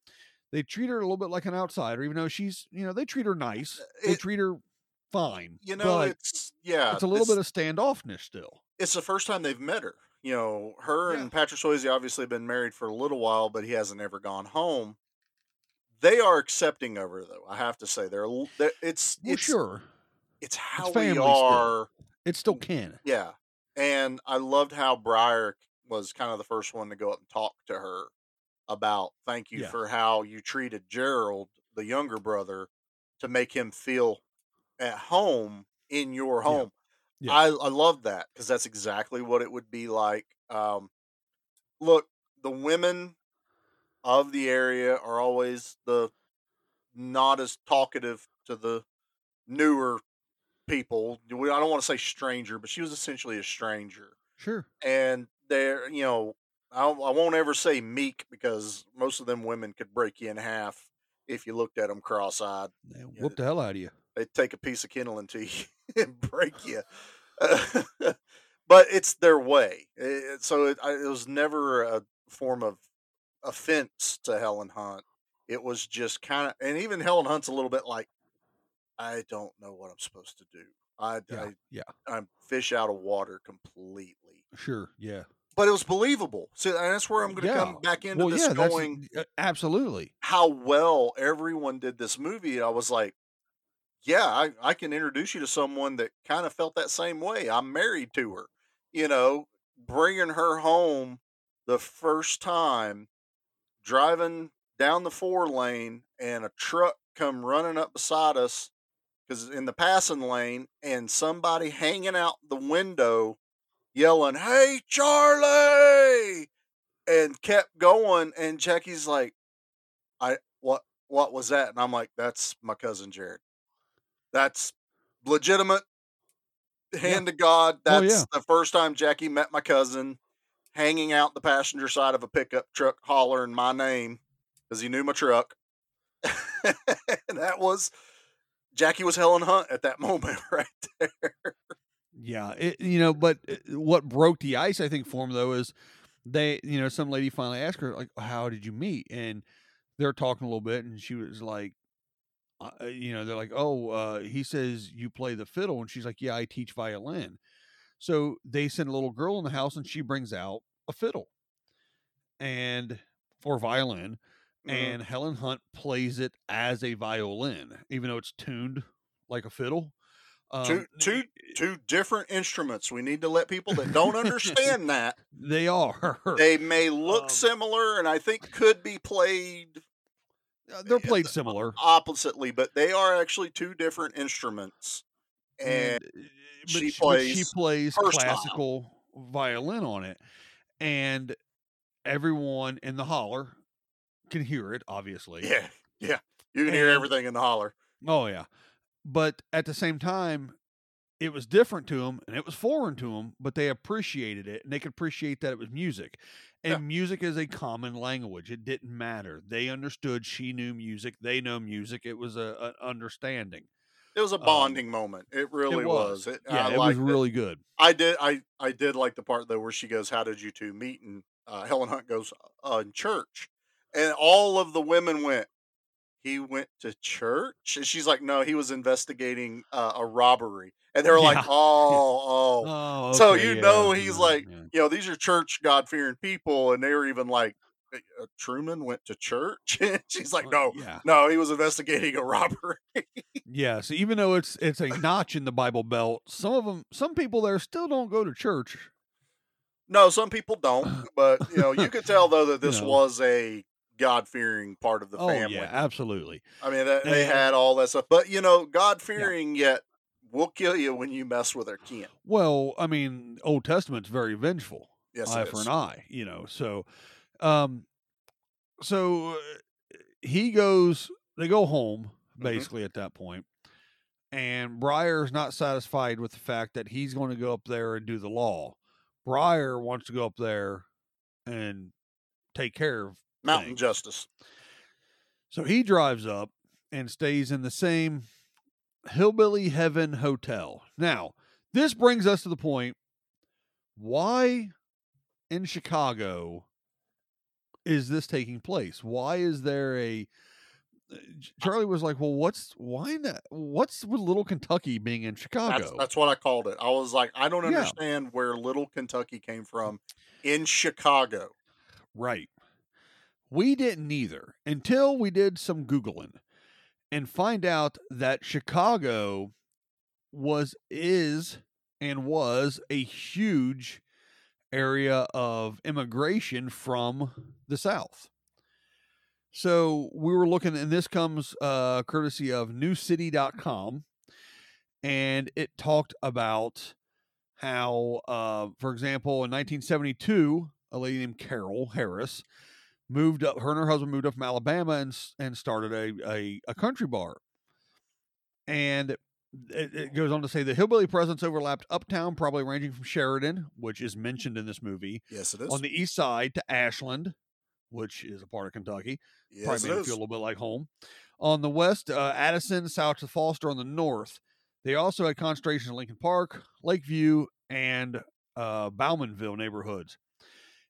They treat her a little bit like an outsider, even though she's you know, they treat her nice. Uh, they It- treat her fine. You know, it's yeah, it's a little bit of standoffness still. it's the first time they've met her. You know, her and Patrick Swayze obviously have been married for a little while, but he hasn't ever gone home. They are accepting of her, though. I have to say, they're, they're it's Well, it's sure. it's how family we still. are. It's still can. Yeah, and I loved how Briar was kind of the first one to go up and talk to her about thank you Yeah. for how you treated Gerald, the younger brother, to make him feel at home in your home. Yeah. I I love that because that's exactly what it would be like. Um, look, the women of the area are always the not as talkative to the newer people. I don't want to say stranger, but she was essentially a stranger Sure. and they're you know I, I won't ever say meek because most of them women could break you in half if you looked at them cross-eyed They whoop the hell out of you. they'd take a piece of kindling to you [laughs] and break you [laughs] but it's their way It- so it, I, it was never a form of offense to helen hunt it was just kind of and even helen hunt's a little bit like i don't know what i'm supposed to do i, Yeah. I Yeah. i'm fish out of water completely Sure. Yeah. but it was believable. So and that's where I'm going to Yeah. come back into Well, this yeah, going uh, absolutely. how well everyone did this movie. I was like, yeah, I, I can introduce you to someone that kind of felt that same way. I'm married to her, you know, bringing her home the first time, driving down the four lane, and a truck come running up beside us because in the passing lane, and somebody hanging out the window yelling, "Hey, Charlie!" and kept going. And Jackie's like, "I what what was that?" And I'm like, "That's my cousin Jared. That's legitimate. Hand to God. Oh, That's yeah. the first time Jackie met my cousin, hanging out the passenger side of a pickup truck, hollering my name because he knew my truck. and [laughs] that was Jackie was Helen Hunt at that [laughs] moment right there. Yeah, it, you know, but uh, what broke the ice, I think, for him though, is they, you know, some lady finally asked her, like, "How did you meet?" And they're talking a little bit, and she was like, uh, uh, you know, they're like, "Oh, uh, he says you play the fiddle," and she's like, "Yeah, I teach violin." So they send a little girl in the house, and she brings out a fiddle, and or violin, Mhm. and Helen Hunt plays it as a violin, even though it's tuned like a fiddle. two Um, two two different instruments. We need to let people that don't [laughs] understand that They are. they may Um look similar and I think could be played Uh, They're played similar. oppositely, but they are actually two different instruments. And eh, eh, but she sh- but she plays plays her style. classical violin on it, and everyone in the holler can hear it. Obviously, Yeah, yeah. You can hear everything in the holler. Oh yeah, but at the same time, it was different to them and it was foreign to them, but they appreciated it and they could appreciate that it was music. And Yeah. music is a common language. It didn't matter. They understood she knew music. They know music. It was a, an understanding. It was a bonding moment. It really was. was. It, Yeah, I it was really good. I did. I I did like the part though where she goes, "How did you two meet?" And uh, Helen Hunt goes, uh, "In church," and all of the women went. He went to church, and she's like, "No, he was investigating uh, a robbery." And they're like, Yeah. [laughs] "Oh, oh." Oh, so you yeah, know he's like, you know, these are church God fearing people, and they were even like, "Uh, uh, Uh, uh, Truman went to church. [laughs] She's like, no, yeah. no, he was investigating a robbery. [laughs] Yeah, so even though it's it's a notch in the Bible Belt, some of them, some people there still don't go to church. no, some people don't, [laughs] but you know, you could tell though that this know. was a God fearing part of the oh family. yeah, absolutely. I mean, that, they And- had all that stuff, but you know, God fearing yet will kill you when you mess with our kin. Well, I mean, Old Testament's very vengeful. Yes, eye for is. an eye, you know. So, um, so uh, he goes. They go home Mm-hmm. basically at that point, and Briar's not satisfied with the fact that he's going to go up there and do the law. Briar wants to go up there and take care of Mountain things. justice. So he drives up and stays in the same Hillbilly Heaven Hotel. Now, this brings us to the point why in Chicago is this taking place? Why is there a uh, Charlie was like, "Well, what's why in that? What's with Little Kentucky being in Chicago?" That's, that's what I called it. I was like, I don't Yeah. understand where Little Kentucky came from in Chicago. Right. We didn't either until we did some Googling and find out that Chicago was, is, and was a huge area of immigration from the South. So we were looking, and this comes uh, courtesy of newcity.com. And it talked about how, uh, for example, in 1972, a lady named Carol Harris moved up. Her and her husband moved up from Alabama and and started a a, a country bar. And it, it goes on to say the hillbilly presence overlapped uptown, probably ranging from Sheridan, which is mentioned in this movie, Yes, it is. on the east side to Ashland, which is a part of Kentucky. Yes, probably made it feel a little bit like home. On the west, uh, Addison, south to Foster. On the north, they also had concentrations in Lincoln Park, Lakeview, and uh, Bowmanville neighborhoods.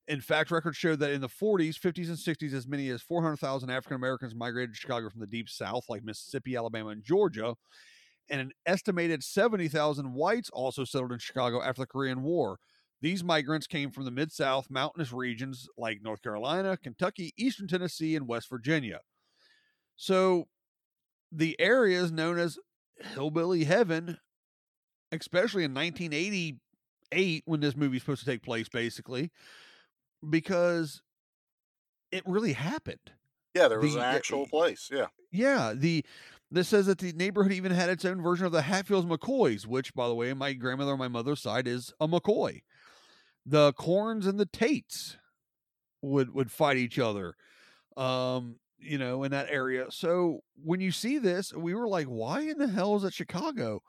In fact, records show that in the 40s, 50s, and 60s, as many as 400,000 African Americans migrated to Chicago from the deep south, like Mississippi, Alabama, and Georgia. And an estimated 70,000 whites also settled in Chicago after the Korean War. These migrants came from the Mid South mountainous regions like North Carolina, Kentucky, Eastern Tennessee, and West Virginia. So the areas known as Hillbilly Heaven, especially in 1988 when this movie's supposed to take place, basically, because it really happened. Yeah, there was The- an actual place. Yeah. Yeah, the this says that the neighborhood even had its own version of the Hatfields McCoys, which, by the way, my grandmother on my mother's side is a McCoy. The Corns and the Tates would would fight each other, um, you know, in that area. So when you see this, we were like, "Why in the hell is it Chicago?"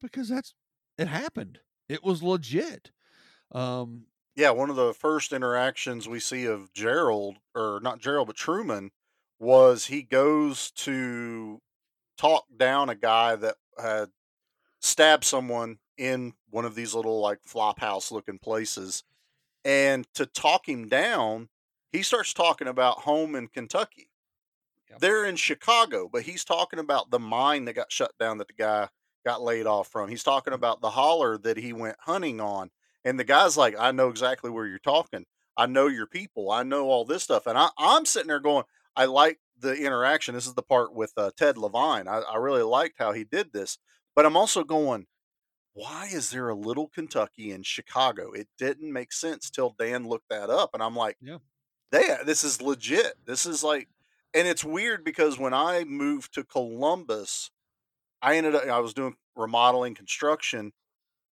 Because that's it happened. It was legit. Um, Yeah, one of the first interactions we see of Gerald, or not Gerald, but Truman, was he goes to talk down a guy that had stabbed someone in one of these little like flop house looking places. And to talk him down, he starts talking about home in Kentucky. They're in Chicago, but he's talking about the mine that got shut down that the guy got laid off from. He's talking mm. about the holler that he went hunting on. And the guy's like, I know exactly where you're talking. I know your people. I know all this stuff. And I, I'm sitting there going, I like the interaction. This is the part with uh, Ted Levine. I, I really liked how he did this. But I'm also going, why is there a little Kentucky in Chicago? It didn't make sense till Dan looked that up. And I'm like, yeah. they, this is legit. This is like, and it's weird because when I moved to Columbus, I ended up, I was doing remodeling construction.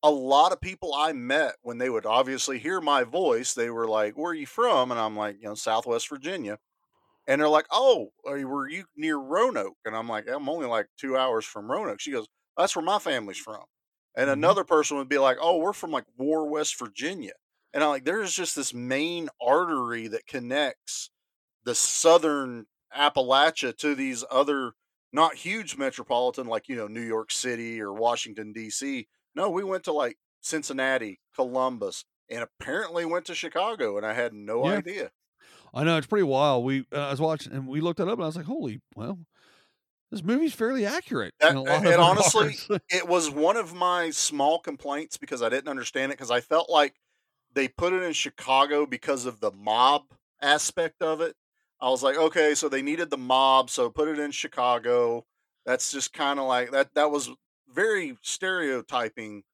A lot of people I met when they would obviously hear my voice, they were like, Where are you from? And I'm like, You know, Southwest Virginia. And they're like, Oh, uh, are were you near Roanoke? And I'm like, I'm only like two hours from Roanoke. She goes, That's where my family's mm-hmm. from. and mm-hmm. another person would be like, "Oh, we're from like War, West Virginia," and I'm like, "There's just this main artery that connects the southern Appalachia to these other not huge metropolitan like you know New York City or Washington D.C. No, we went to like Cincinnati, Columbus, and apparently went to Chicago, and I had no Yeah. idea. I know it's pretty wild. We uh, I was watching and we looked it up and I was like, holy, well, this movie's fairly accurate. That- in a lot and [laughs] honestly, it was one of my small complaints because I didn't understand it because I felt like they put it in Chicago because of the mob aspect of it. I was like, okay, so they needed the mob, so put it in Chicago. That's just kind of like that. That was very stereotyping.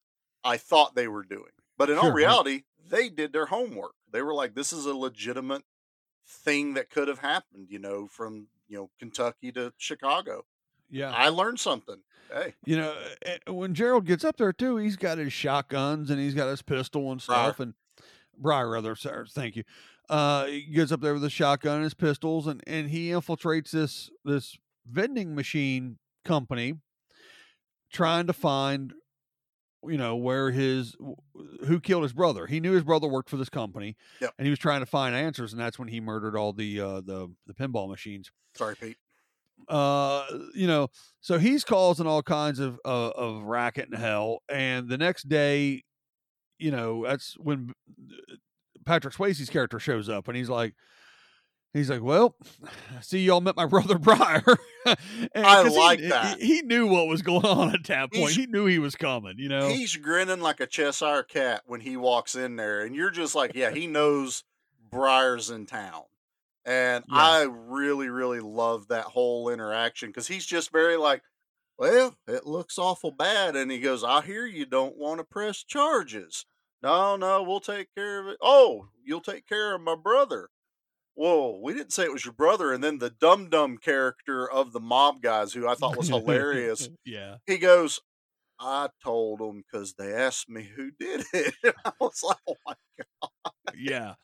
I thought they were doing, but in all Sure, yeah. reality, they did their homework. They were like, this is a legitimate thing that could have happened. You know, from you know Kentucky to Chicago. yeah. I learned something. Hey. you know, eh, when Gerald gets up there too, he's got his shotguns and he's got his pistol and Briar. stuff. And Briar, rather, sir, thank you. Uh, he gets up there with his shotgun and his pistols, and and he infiltrates this this vending machine company, trying to find, you know, where his who killed his brother. He knew his brother worked for this company, Yep. and he was trying to find answers, and that's when he murdered all the uh, the the pinball machines Sorry, Pete. uh you know so he's causing all kinds of uh, of racket and hell and the next day you know that's when uh, patrick swayze's character shows up and he's like he's like well i see y'all met my [laughs] brother briar [laughs] And- I he- like he- that. he, knew what was going on at that point He's- he knew he was coming you know He's grinning like a Cheshire cat when he walks in there, and you're just like, yeah, he knows Briar's in town. And Yeah. I really, really love that whole interaction because he's just very like, well, it looks awful bad. And he goes, I hear you don't want to press charges. No, no, we'll take care of it. Oh, you'll take care of my brother. Whoa, we didn't say it was your brother. And then the dum dum character of the mob guys, who I thought was hilarious, [laughs] yeah he goes, I told them because they asked me who did [laughs] it. I was like, oh my eh, God. yeah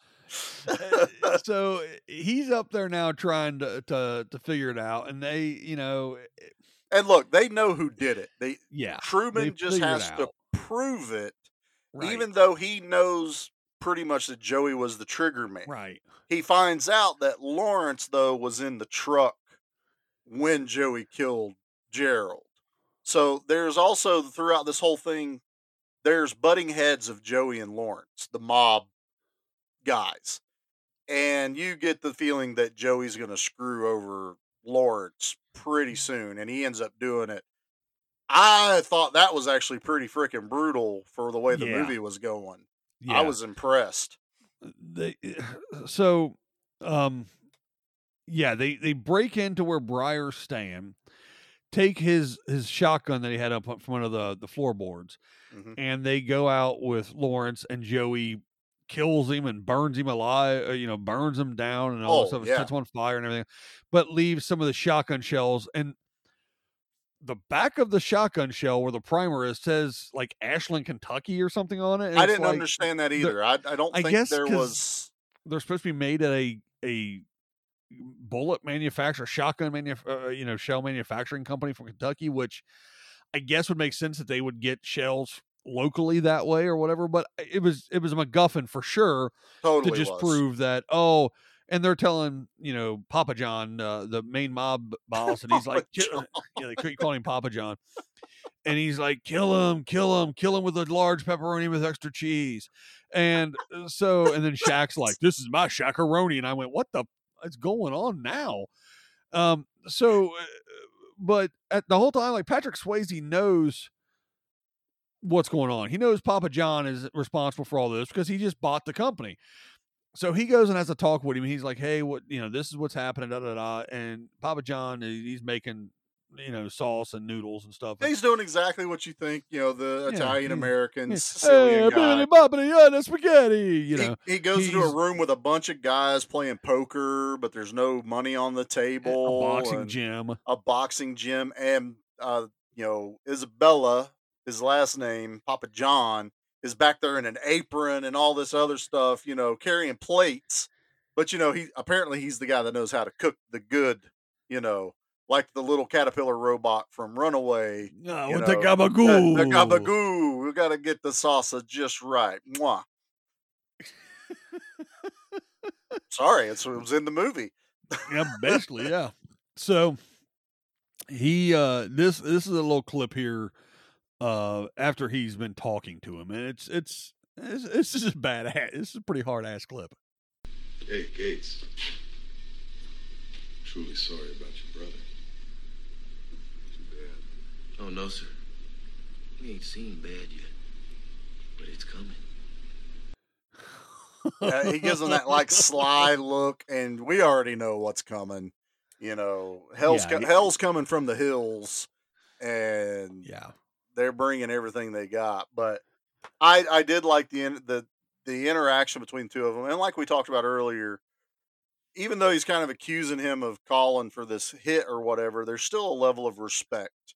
[laughs] so eh, he's up there now trying to to to figure it out and they you know eh, And look, they know who did it. They yeah Truman just has to prove it, Right. even though he knows pretty much that Joey was the trigger man. right He finds out that Lawrence though was in the truck when Joey killed Gerald. So there's also throughout this whole thing, there's butting heads of Joey and Lawrence, the mob guys. And you get the feeling that Joey's going to screw over Lawrence pretty soon, and he ends up doing it. I thought that was actually pretty freaking brutal for the way the Yeah. movie was going. Yeah I was impressed. they so um yeah they they break into where briar's staying take his his shotgun that he had up from one of the the floorboards Mhm. and they go out with lawrence and joey kills him and burns him alive uh, you know burns him down and all Oh, this stuff yeah. sets him on fire and everything but leaves some of the shotgun shells and the back of the shotgun shell where the primer is says like ashland kentucky or something on it and I didn't like- understand that either. I, I don't I think guess there was. they're supposed to be made at a a bullet manufacturer, shotgun manuf- uh, you know, shell manufacturing company from Kentucky, which I guess would make sense that they would get shells locally that way or whatever. But it was it was a MacGuffin for sure Totally to just was. prove that oh. And they're telling, you know, Papa John, uh, the main mob [laughs] boss, and he's like, Papa "Ki- [laughs] yeah, they keep [laughs] calling him Papa John. And he's like, kill him, kill him, kill him with a large pepperoni with extra cheese. And uh, so, and then Shaq's like, this is my shakaroni. And I went, what the is going on now? Um, so, uh, but at the whole time, like Patrick Swayze knows what's going on. He knows Papa John is responsible for all this because he just bought the company. So he goes and has a talk with him. He's like, "Hey, what you know? This is what's happening." Da da da. And Papa John, he's making you know sauce and noodles and stuff. He's doing exactly what you think, you know, the Yeah, Italian American yeah. Sicilian Hey, guy. bibbidi bobbidi, yeah, the spaghetti. You know, he goes into a room with a bunch of guys playing poker, but there's no money on the table. a boxing gym. A boxing gym, and uh, you know Isabella, his last name, Papa John, is back there in an apron and all this other stuff. You know, carrying plates. But you know, he apparently he's the guy that knows how to cook the good. You know, like the little caterpillar robot from Runaway. Yeah, with the know, gabagoo. The, the gabagoo. We got to get the salsa just right. Mwah. Sorry, it's, it was in the movie. yeah, basically, yeah. So he uh this this is a little clip here uh after he's been talking to him and it's it's it's, it's just a bad ass. This is a pretty hard ass clip. Hey, Gates. Truly sorry about your brother. Too bad. Oh, no, sir. We ain't seen bad yet. But it's coming. Yeah, he gives him that like sly look, and we already know what's coming. You know, hell's Yeah, co- he- hell's coming from the hills, and Yeah. They're bringing everything they got. But I I did like the the the interaction between the two of them, and like we talked about earlier, even though he's kind of accusing him of calling for this hit or whatever, there's still a level of respect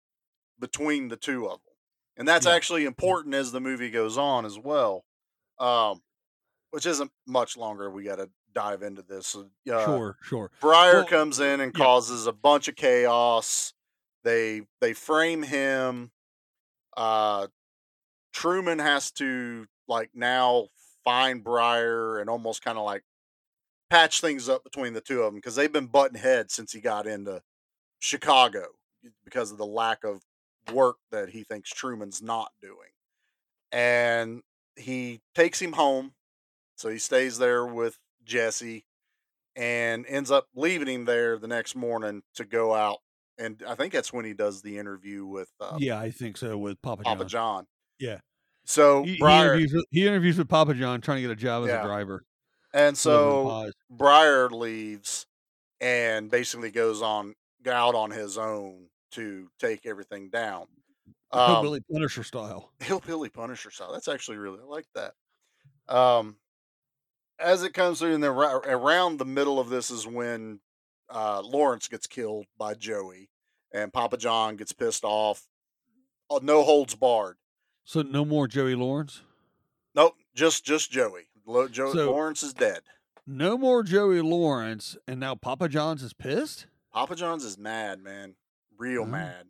between the two of them, and that's Yeah. actually important as the movie goes on as well. Um, which isn't much longer. We got to dive into this. Uh, sure, sure. Briar Well, comes in and yeah. causes a bunch of chaos. They they frame him. Uh, Truman has to like now find Briar and almost kind of like patch things up between the two of them because they've been butting heads since he got into Chicago because of the lack of work that he thinks Truman's not doing. And he takes him home. So he stays there with Jesse and ends up leaving him there the next morning to go out. And I think that's when he does the interview with uh, yeah, I think so with Papa John. Papa John. Yeah. So He, he interviews with, he interviews with Papa John trying to get a job as Yeah. a driver. and so. Briar leaves and basically goes on out on his own to take everything down. Um, Hillbilly Punisher style. hillbilly Punisher style. That's actually really I like that. Um, as it comes through, and then around the middle of this is when uh, Lawrence gets killed by Joey, and Papa John gets pissed off. Oh, no holds barred. So no more Joey Lawrence. Nope, just just Joey. Lo- Joe So- Lawrence is dead. No more Joey Lawrence, and now Papa John's is pissed. Papa John's is mad, man, real Oh. mad.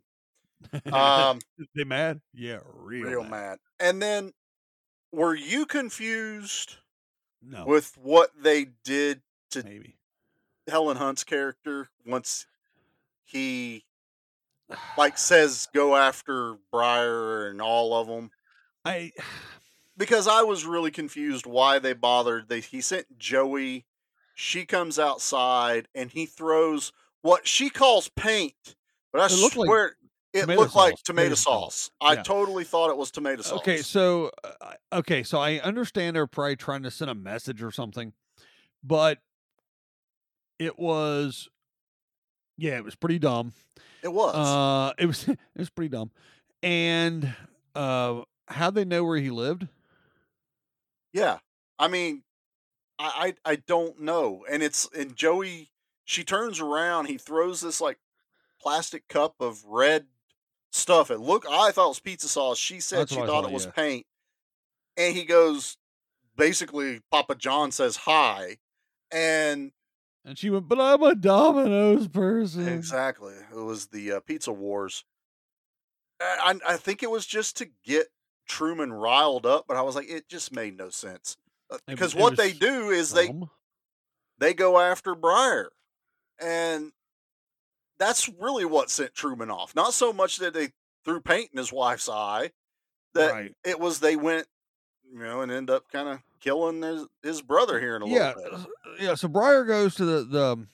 [laughs] Um, they mad? Yeah, real, real mad. mad. And then, were you confused No, with what they did to maybe. Helen Hunt's character once he like [sighs] says go after Briar and all of them I because I was really confused why they bothered. They he sent Joey. She comes outside and he throws what she calls paint, but I It looked like swear it looked like tomato tomato sauce. sauce. I Yeah. totally thought it was tomato sauce. Okay, so uh, okay, so I understand they're probably trying to send a message or something, but it was, yeah, it was pretty dumb. it was. Uh, it was [laughs] it was pretty dumb, and uh, how they know where he lived? Yeah. I mean, I, I I don't know. And it's and Joey she turns around, he throws this like plastic cup of red stuff. It look I thought it was pizza sauce. She said That's she thought thought, it was yeah. paint. And he goes basically Papa John says hi. And And she went, but I'm a Domino's person. exactly. It was the uh, pizza wars. I, I think it was just to get Truman riled up, but I was like, it just made no sense. Uh, Because was- what they do is they they go after Briar. And that's really what sent Truman off. Not so much that they threw paint in his wife's eye, that Right. it was they went, you know, and end up kind of killing his, his brother here in a yeah, little bit. uh, yeah. So Briar goes to the the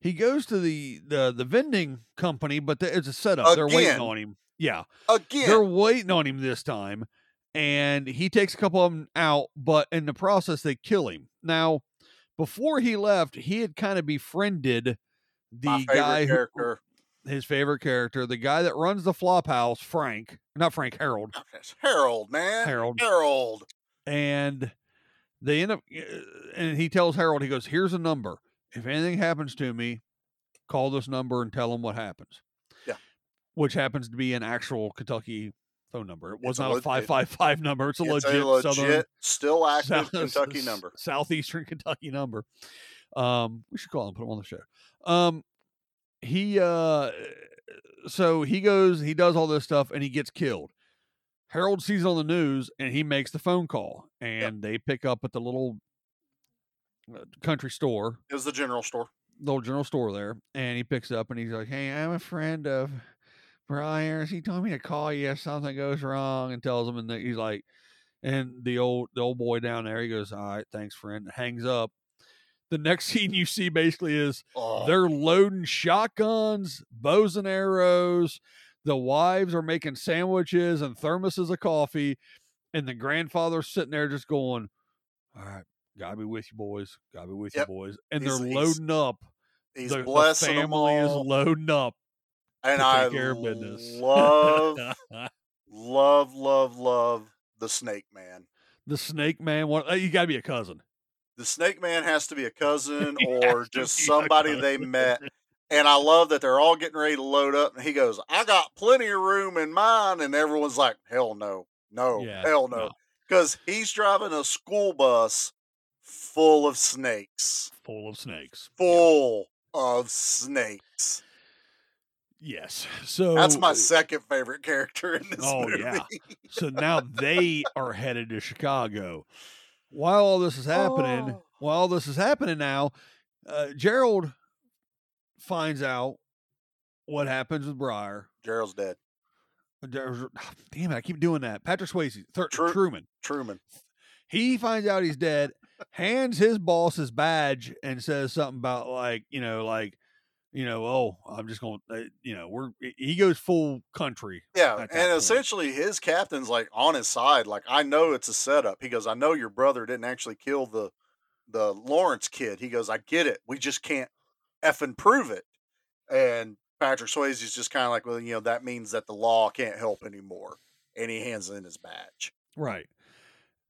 he goes to the the the vending company, but the, it's a setup. They're waiting on him. Yeah, Again, they're waiting on him this time, and he takes a couple of them out, but in the process they kill him. Now, before he left, he had kind of befriended the guy who, character. his favorite character, the guy that runs the flop house, Frank, not Frank Harold, Harold, man. Harold. Harold. And they end up uh, and he tells harold he goes here's a number. If anything happens to me call this number and tell them what happens Yeah. which happens to be an actual kentucky phone number. It was It's not a leg- 555 number. It's a It's legit, a legit, southern still active South- Kentucky number. southeastern [laughs] kentucky number. Um we should call him put him on the show. Um he uh so he goes he does all this stuff and he gets killed harold sees on the news and he makes the phone call and they pick up at the little uh, country store It was the general store. little general store there and he picks up and he's like hey i'm a friend of briar's he told me to call you if something goes wrong and tells him and he's like and the old the old boy down there he goes all right thanks friend hangs up the next [laughs] scene you see basically is Oh, they're loading shotguns, bows and arrows. The wives are making sandwiches and thermoses of coffee, and the grandfather's sitting there just going, "All right, gotta be with you, boys. Gotta be with Yep. you, boys." And He's- they're loading up. he's the, the blessing 'em family is loading up and I care of business. love, [laughs] love, love, love the Snake Man. the Snake Man. One, uh, you gotta be a cousin. The Snake Man has to be a cousin [laughs] or just somebody they met. And I love that they're all getting ready to load up, and he goes, "I got plenty of room in mine," and everyone's like, "Hell no, no, Yeah, hell no," no. because he's driving a school bus full of snakes, Full of snakes. full of snakes. Yes. So That's my second favorite character in this Oh movie. yeah. So [laughs] now they are headed to Chicago. While all this is happening, Oh. while all this is happening now, uh, Gerald finds out what happens with Briar. Gerald's dead. Uh, there's- [sighs] Damn it! I keep doing that. Patrick Swayze, Thur- Tru- Truman. Truman. He finds out he's dead, hands his boss his badge, and says something about like you know, like you know, oh, I'm just going, to uh, you know, we're. He goes full country. Yeah, and point. essentially his captain's like on his side. Like I know it's a setup. He goes, I know your brother didn't actually kill the the Lawrence kid. He goes, I get it. We just can't effing prove it. And Patrick Swayze is just kind of like, well, you know, that means that the law can't help anymore. And he hands in his badge. Right.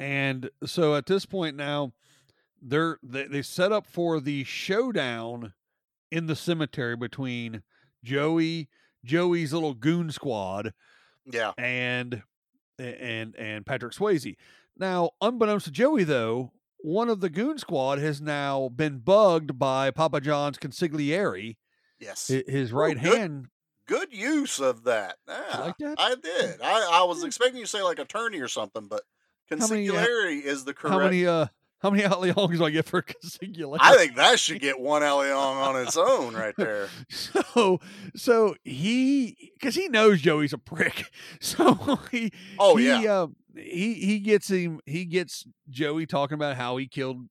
And so at this point now, they're they, they set up for the showdown in the cemetery between Joey, Joey's little goon squad, Yeah, and and and Patrick Swayze. Now, unbeknownst to Joey, though, one of the goon squad has now been bugged by Papa John's consigliere, yes. his right good- hand. Good use of that. Yeah, like that? I did. I, I was expecting you to say like attorney or something, but many, uh, consigliere is the correct. How many uh how many [laughs] Al Leongs do I get for [laughs] consigliere? I think that should get one Al Leong on its own right there. [laughs] So, so he, because he knows Joey's a prick, so he, Oh, he, yeah. uh, he he gets him, he gets Joey talking about how he killed,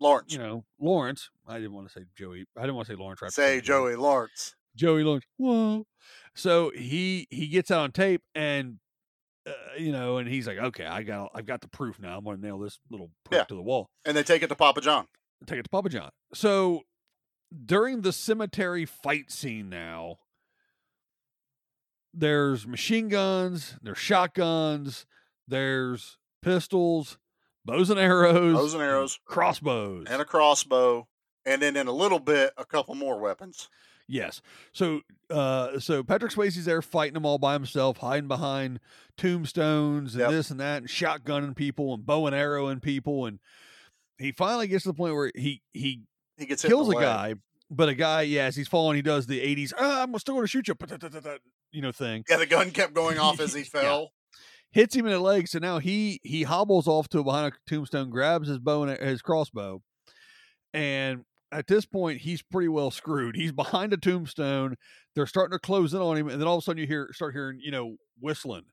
Lawrence. you know, Lawrence. I didn't want to say Joey. I didn't want to say Lawrence. right Say Joey Lawrence. Joey Lawrence. Whoa. So he he gets on tape, and uh, you know, and he's like, okay, I got I've got the proof now. I'm gonna nail this little prick Yeah. to the wall. And they take it to Papa John. take it to Papa John. So during the cemetery fight scene now, there's machine guns, there's shotguns, there's pistols, bows and arrows, Bows and arrows. crossbows. And a crossbow. And then in a little bit, a couple more weapons. Yes. So uh so Patrick Swayze's there fighting them all by himself, hiding behind tombstones and Yep. this and that, and shotgunning people and bow and arrowing people. And he finally gets to the point where he he He gets kills a guy, but a guy, yeah, as he's falling, he does the 80s, ah, I'm still gonna shoot you, you know, thing. Yeah, the gun kept going [laughs] off as he fell. Hits him in the leg, so now he he hobbles off to behind a tombstone, grabs his bow and his crossbow, and at this point he's pretty well screwed. He's behind a tombstone. They're starting to close in on him, and then all of a sudden you hear start hearing, you know, whistling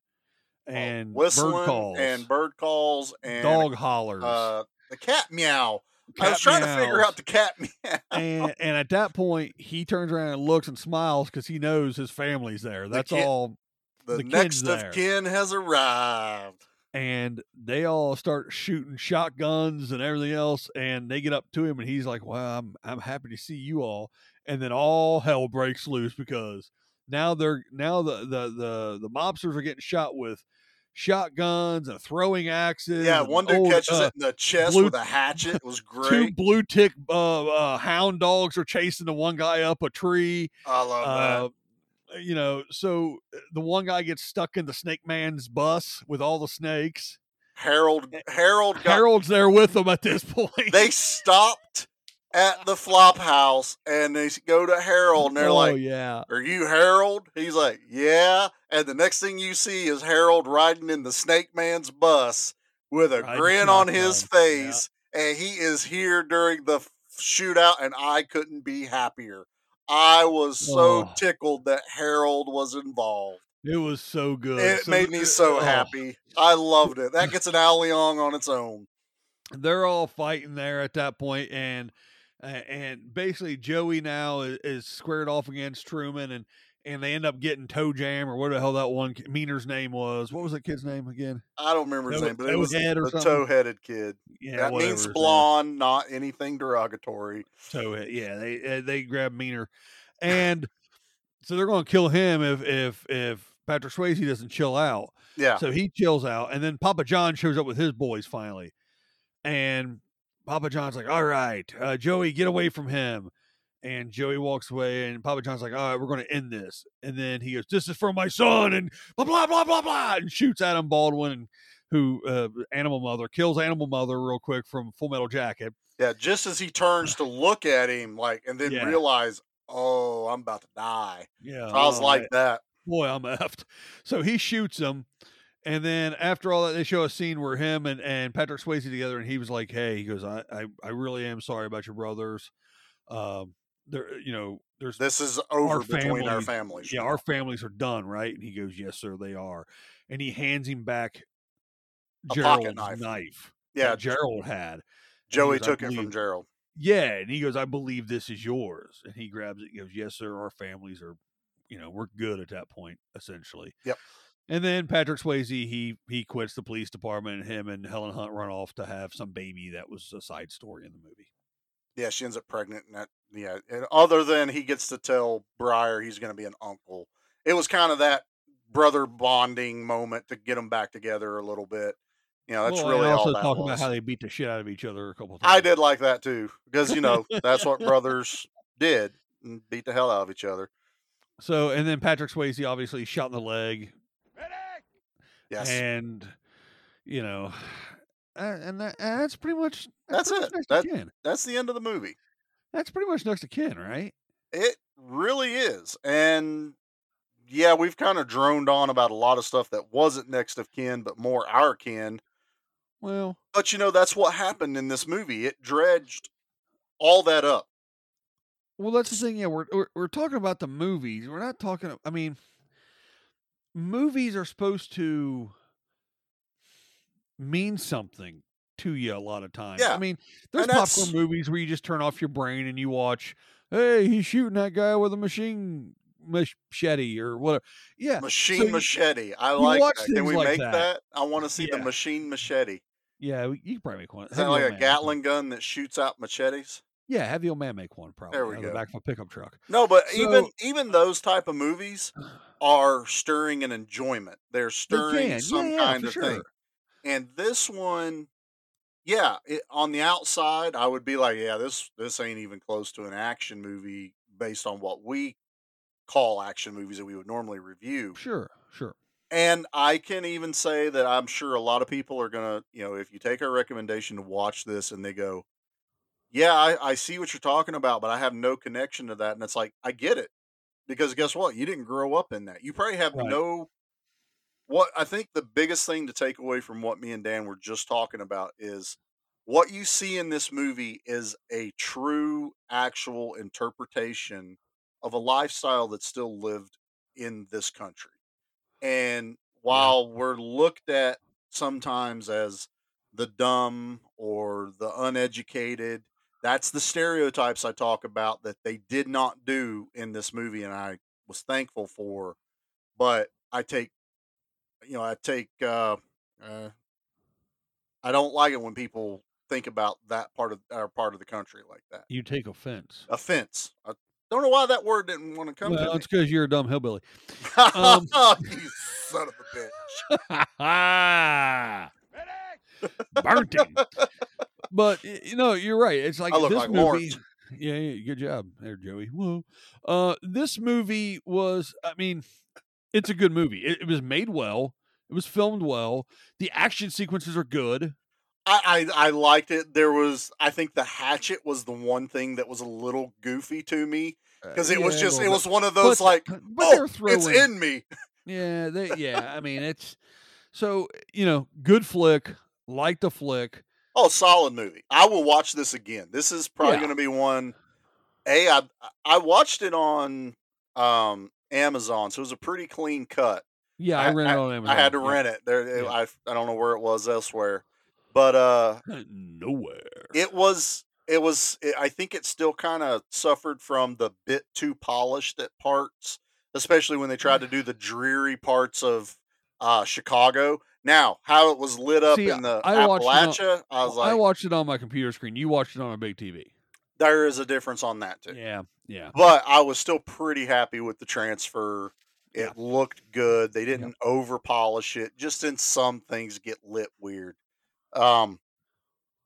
and Whistling bird calls and bird calls and dog hollers. uh, the cat meow. I was trying to figure out the cat [laughs] meow. and and at that point he turns around and looks and smiles because he knows his family's there. That's kid- all. The, the next of kin has arrived. and they all start shooting shotguns and everything else and they get up to him and he's like well i'm i'm happy to see you all and then all hell breaks loose because now they're now the the the, the mobsters are getting shot with shotguns and throwing axes Yeah, one dude old, catches uh, it in the chest blue- with a hatchet. It was two blue tick uh, uh hound dogs are chasing the one guy up a tree I love uh, you know so uh, the one guy gets stuck in the snake man's bus with all the snakes. Harold Harold got Harold's there with them at this [laughs] point. they stopped at the flop house and they go to Harold and they're like, oh like, yeah. Are you Harold? He's like, Yeah. And the next thing you see is Harold riding in the Snake Man's bus with a grin on his shotgun, yeah. face. And he is here during the shootout, and I couldn't be happier. I was so Oh. tickled that Harold was involved. It was so good. It So made me so oh. happy. I loved it. That gets an [laughs] Al Leong on its own. they're all fighting there at that point and uh, and basically joey now is, is squared off against truman and and they end up getting toe jam or what the hell that one meaner's name was what was that kid's name again I don't remember his name, but it was the, Toehead or the something? toe-headed kid. yeah that means blonde, not anything derogatory. Toehead, yeah they uh, they grab meaner and so they're going to kill him if if if patrick swayze doesn't chill out Yeah. So he chills out, and then Papa John shows up with his boys finally, and Papa John's like, "All right, uh, Joey, get away from him." And Joey walks away, and Papa John's like, "All right, we're going to end this." And then he goes, "This is for my son," and blah blah blah blah blah, and shoots Adam Baldwin, who uh, Animal Mother kills Animal Mother real quick from Full Metal Jacket. Yeah, just as he turns to look at him, like, and then Yeah. realize, oh, I'm about to die. Yeah, So I was like man. that. boy, I'm [laughs] effed. So he shoots him. And then after all that, they show a scene where him and, and Patrick Swayze together, and he was like, "Hey, he goes, I, I, I really am sorry about your brothers. Um, there, you know, there's This is over between our families. Yeah, our families are done, right?" And he goes, "Yes, sir, they are." And he hands him back A Gerald's knife. knife. Yeah, Gerald had. Joey goes, took it from Gerald. yeah, and he goes, "I believe this is yours." And he grabs it. He goes, "Yes, sir. Our families are, you know, we're good at that point, essentially." Yep. And then Patrick Swayze, he he quits the police department, and him and Helen Hunt run off to have some baby that was a side story in the movie. Yeah, she ends up pregnant, and that yeah. And other than he gets to tell Briar he's going to be an uncle, it was kind of that brother bonding moment to get them back together a little bit. You know, that's Well, really all also that talk was. about how they beat the shit out of each other a couple times. I did like that too because you know that's what [laughs] brothers did beat the hell out of each other. So, and then Patrick Swayze obviously shot in the leg. Yes. And you know, uh, and that, and that's pretty much That's pretty it. much That, that's the end of the movie. That's pretty much next to kin, right? It really is. And yeah, we've kind of droned on about a lot of stuff that wasn't next of kin, but more our kin. Well, But you know, that's what happened in this movie. It dredged all that up. Well, that's the thing. Yeah, we're, we're we're talking about the movies. We're not talking. I mean, movies are supposed to mean something to you a lot of times. Yeah, I mean, there's popcorn movies where you just turn off your brain and you watch. Hey, he's shooting that guy with a machine machete or whatever. Yeah, Machine so you- machete. I like that. Can we like make that. that? I want to see the machine machete. Yeah, you can probably make one. Is that like a man make one. Gatling gun that shoots out machetes? Yeah, have the old man make one. Probably. There we of the go. back of a pickup truck. No, but even So- even those type of movies [sighs] are stirring an enjoyment. They're stirring some Yeah, yeah, kind of thing. And this one, yeah, it, on the outside, I would be like, yeah, this this ain't even close to an action movie based on what we call action movies that we would normally review. Sure, sure. And I can even say that I'm sure a lot of people are gonna, you know, if you take our recommendation to watch this and they go, "Yeah, I, I see what you're talking about, but I have no connection to that," and it's like, I get it, because guess what? You didn't grow up in that. You probably have Right. no. What I think the biggest thing to take away from what me and Dan were just talking about is what you see in this movie is a true, actual interpretation of a lifestyle that's still lived in this country. And while we're looked at sometimes as the dumb or the uneducated, that's the stereotypes I talk about that they did not do in this movie, and I was thankful for. But I take, you know, I take, uh, uh, I don't like it when people think about that part of our part of the country like that. You take offense. Offense. I don't know why that word didn't want to come Well, to it's because you're a dumb hillbilly. Um, [laughs] you son of a bitch. [laughs] Burnt him. [laughs] But you know, you're right. It's like this like movie. Yeah, yeah, good job there, Joey. Whoa. Uh, this movie was. I mean, it's a good movie. It, it was made well. It was filmed well. The action sequences are good. I, I I liked it. There was I think the hatchet was the one thing that was a little goofy to me because it was yeah, a just it was one of those But- like but oh it's in me. Yeah, they, yeah. I mean, [laughs] it's so you know, good flick, like the flick. Oh, solid movie. I will watch this again. This is probably Yeah. going to be one. A I I watched it on um Amazon, so it was a pretty clean cut. Yeah, I rented it on Amazon. I had to yeah. rent it. There, Yeah. I I don't know where it was elsewhere, but uh, nowhere. it was it was. It, I think it still kind of suffered from the bit too polished at parts, especially when they tried to do the dreary parts of uh Chicago. Now, how it was lit up See, in the I it on- Appalachia, I was like, I watched it on my computer screen. You watched it on a big TV. there is a difference on that too. Yeah, yeah. But I was still pretty happy with the transfer. It looked good. They didn't over polish it. Just in some things get lit weird. Um,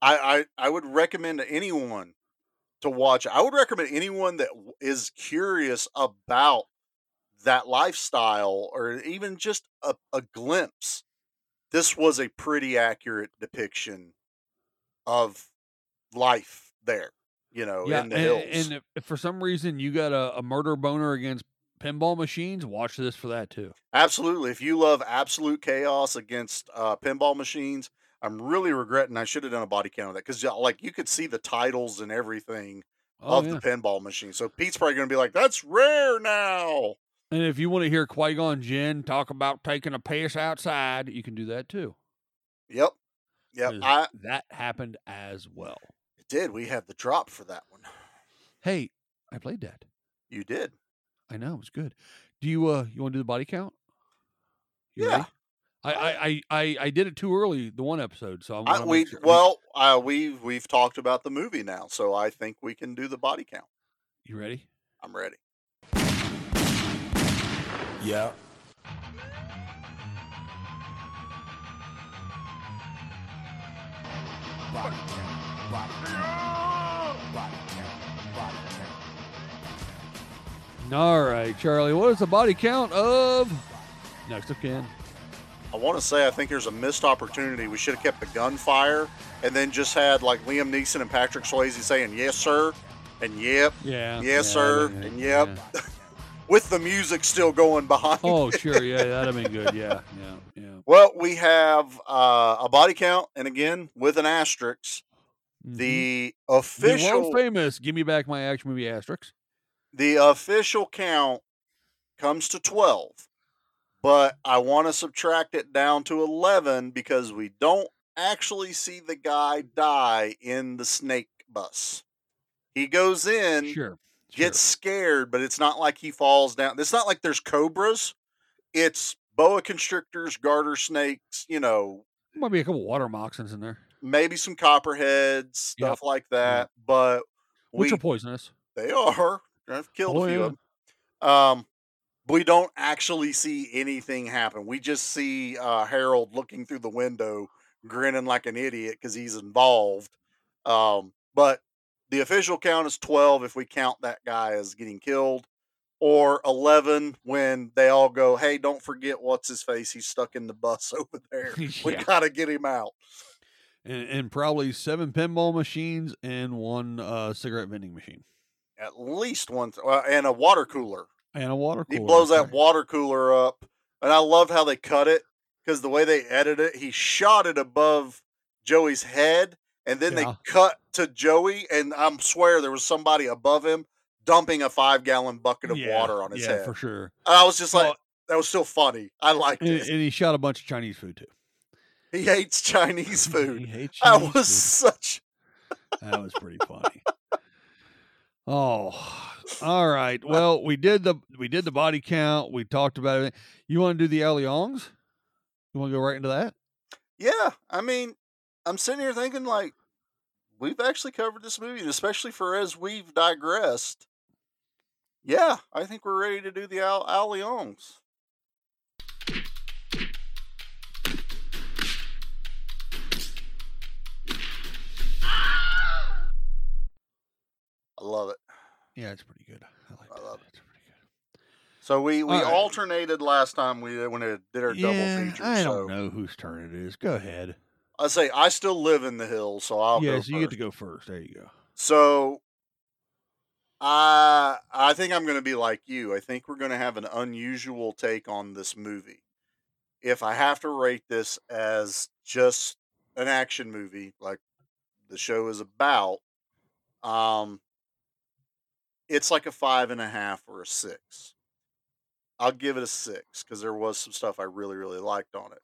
I, I I would recommend to anyone to watch. I would recommend anyone that is curious about that lifestyle or even just a, a glimpse. This was a pretty accurate depiction of life there. You know, yeah, in the and, hills. and for some reason you got a, a murder boner against pinball machines, watch this for that too. Absolutely. If you love absolute chaos against uh, pinball machines, I'm really regretting I should have done a body count of that because like you could see the titles and everything Oh, of yeah. the pinball machine. So Pete's probably going to be like, "That's rare now." And if you want to hear Qui Gon Jinn talk about taking a piss outside, you can do that too. Yep, yep. I that happened as well. it did. We had the drop for that one. Hey, I played that. You did. I know it was good. Do you uh you want to do the body count? You Yeah. ready? I, I, I, I, did it too early the one episode, so I I, we sure. well, uh, we've we've talked about the movie now, so I think we can do the body count. you ready? I'm ready. Yeah. Body count, body All right, Charlie. What is the body count of next of kin? I want to say I think there's a missed opportunity. We should have kept the gunfire and then just had like Liam Neeson and Patrick Swayze saying "Yes, sir," and "Yep," Yeah. "Yes, yeah, sir," yeah, and "Yep," yeah. [laughs] with the music still going behind. Oh, it. sure. Yeah, [laughs] that'd have been good. Yeah, yeah, yeah. Well, we have uh, a body count, and again with an asterisk. Mhm. The the official world famous "Give Me Back My Action Movie" asterisk. The official count comes to 12 but i want to subtract it down to 11 because we don't actually see the guy die in the snake bus he goes in Sure. gets scared but it's not like he falls down it's not like there's cobras it's boa constrictors garter snakes you know Might be a couple water moccasins in there, maybe some copperheads stuff Yep. like that but which are poisonous. they are. I've killed Oh, a few yeah. of them. Um, we don't actually see anything happen. We just see uh, Harold looking through the window, grinning like an idiot because he's involved. Um, but the official count is 12 if we count that guy as getting killed, or 11 when they all go, Hey, don't forget what's his face. He's stuck in the bus [laughs] over there. [laughs] We got to get him out. And, and probably seven pinball machines and one uh, cigarette vending machine At least one, uh, and a water cooler. and a water cooler. He blows that water cooler up, and I love how they cut it because the way they edit it, he shot it above Joey's head, and then Yeah. they cut to Joey, and I'm swear there was somebody above him dumping a five gallon bucket of Yeah, water on his yeah, head. for sure. And I was just like, Well- that was still funny. I liked And, it. and he shot a bunch of Chinese food too. He hates Chinese [laughs] food. He hates that Chinese was food. such. That was pretty funny. Oh, all right. Well, we did the we did the body count. We talked about it. You want to do the Al Leongs? You want to go right into that? Yeah, I mean, I'm sitting here thinking like we've actually covered this movie, and especially for as we've digressed. Yeah, I think we're ready to do the Al- Allianz. I love it. Yeah, it's pretty good. I like I love it. It's pretty good. So we we All right. alternated last time we when it did our double yeah, feature. I so don't know whose turn it is. Go ahead. I say I still live in the hills, so I'll yeah, go so you get to go first. There you go. So I I think I'm going to be like you. I think we're going to have an unusual take on this movie. If I have to rate this as just an action movie, like the show is about, um, it's like a five and a half or a six. I'll give it a six because there was some stuff I really, really liked on it.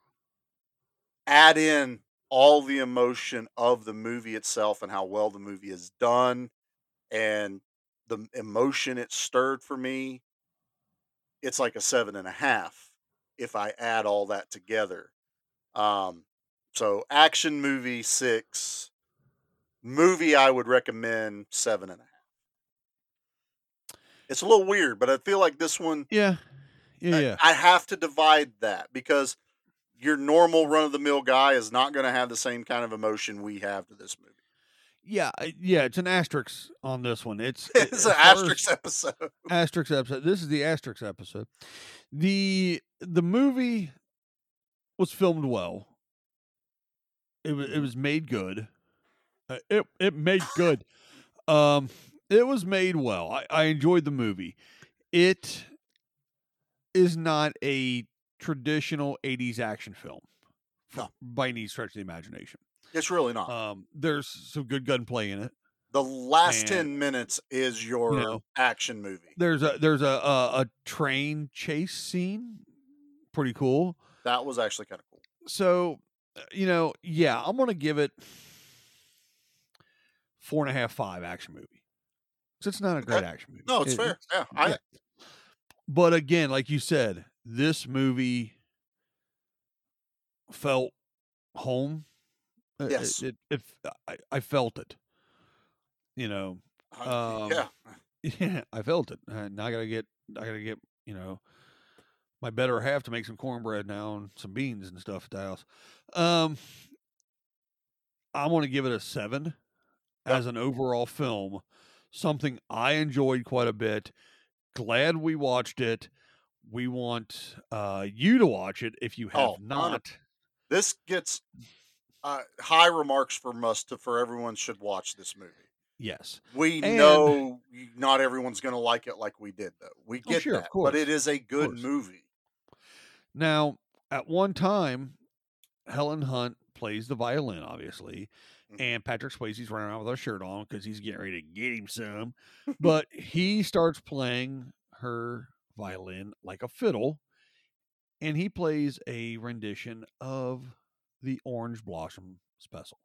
Add in all the emotion of the movie itself and how well the movie is done and the emotion it stirred for me. It's like a seven and a half if I add all that together. Um, so action movie six, movie I would recommend seven and a half. It's a little weird, but I feel like this one Yeah, yeah, yeah. I have to divide that because your normal run of the mill guy is not going to have the same kind of emotion we have to this movie. Yeah, yeah, it's an asterisk on this one. It's [laughs] It's an asterisk episode. Asterisk episode. This is the asterisk episode. the The movie was filmed well. It was it was made good. Uh, it it made good. Um, it was made well. I, I enjoyed the movie. It is not a traditional '80s action film No. by any stretch of the imagination. It's really not. Um, there's some good gunplay in it. the last and- 10 minutes is your know, action movie. There's a there's a a, a train chase scene, pretty cool. That was actually kind of cool. So, uh, you know, yeah, I'm gonna give it four and a half, five action movie. 'Cause it's not a great Okay. action movie. No, it's It- fair. Yeah, I yeah. But again, like you said, this movie felt home. Uh, It- Yes. it, it, I, I felt it. You know, Uh, um, yeah. [laughs] yeah, I felt it. And I gotta get, I gotta get, you know, my better half to make some cornbread now and some beans and stuff at the house. Um, I want to give it a seven as an overall film. Something I enjoyed quite a bit. Glad we watched it. We want uh, you to watch it if you have Oh, not. This gets uh, high remarks from us to for everyone should watch this movie. Yes. We And- know not everyone's going to like it like we did, though. We Oh, get sure, of that, course, but it is a good movie. Now, at one time, Helen Hunt plays the violin, obviously, Mhm. and Patrick Swayze's running around with a shirt on because he's getting ready to get him some. [laughs] but he starts playing her violin like a fiddle, and he plays a rendition of the Orange Blossom Special.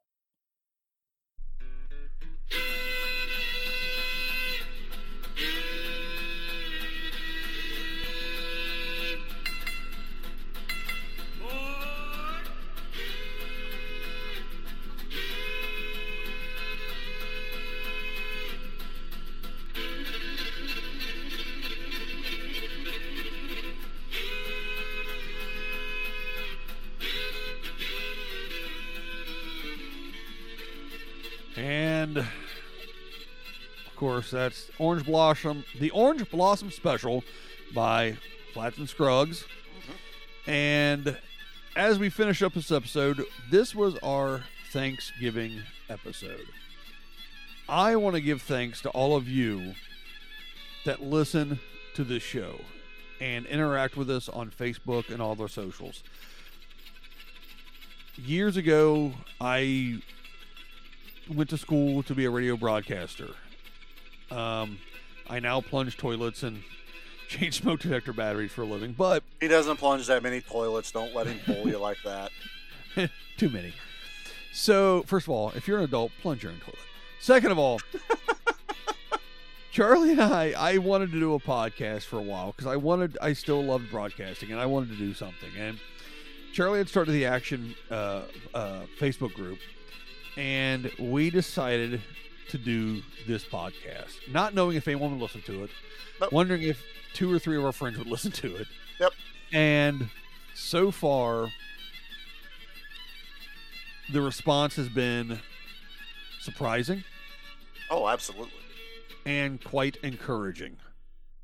Course, that's Orange Blossom, the Orange Blossom Special by Flats and Scruggs. Mm-hmm. And as we finish up this episode, this was our Thanksgiving episode. I want to give thanks to all of you that listen to this show and interact with us on Facebook and all their socials. Years ago, I went to school to be a radio broadcaster. Um, I now plunge toilets and [laughs] change smoke detector batteries for a living, but He doesn't plunge that many toilets. Don't let him fool you like that. [laughs] too many. So, first of all, if you're an adult, plunge your own toilet. Second of all, [laughs] Charlie and I, I wanted to do a podcast for a while because I wanted, I still loved broadcasting and I wanted to do something. And Charlie had started the Action uh, uh, Facebook group, and we decided to do this podcast, not knowing if anyone would listen to it, wondering if two or three of our friends would listen to it. Yep. And so far, the response has been surprising Oh, absolutely. and quite encouraging.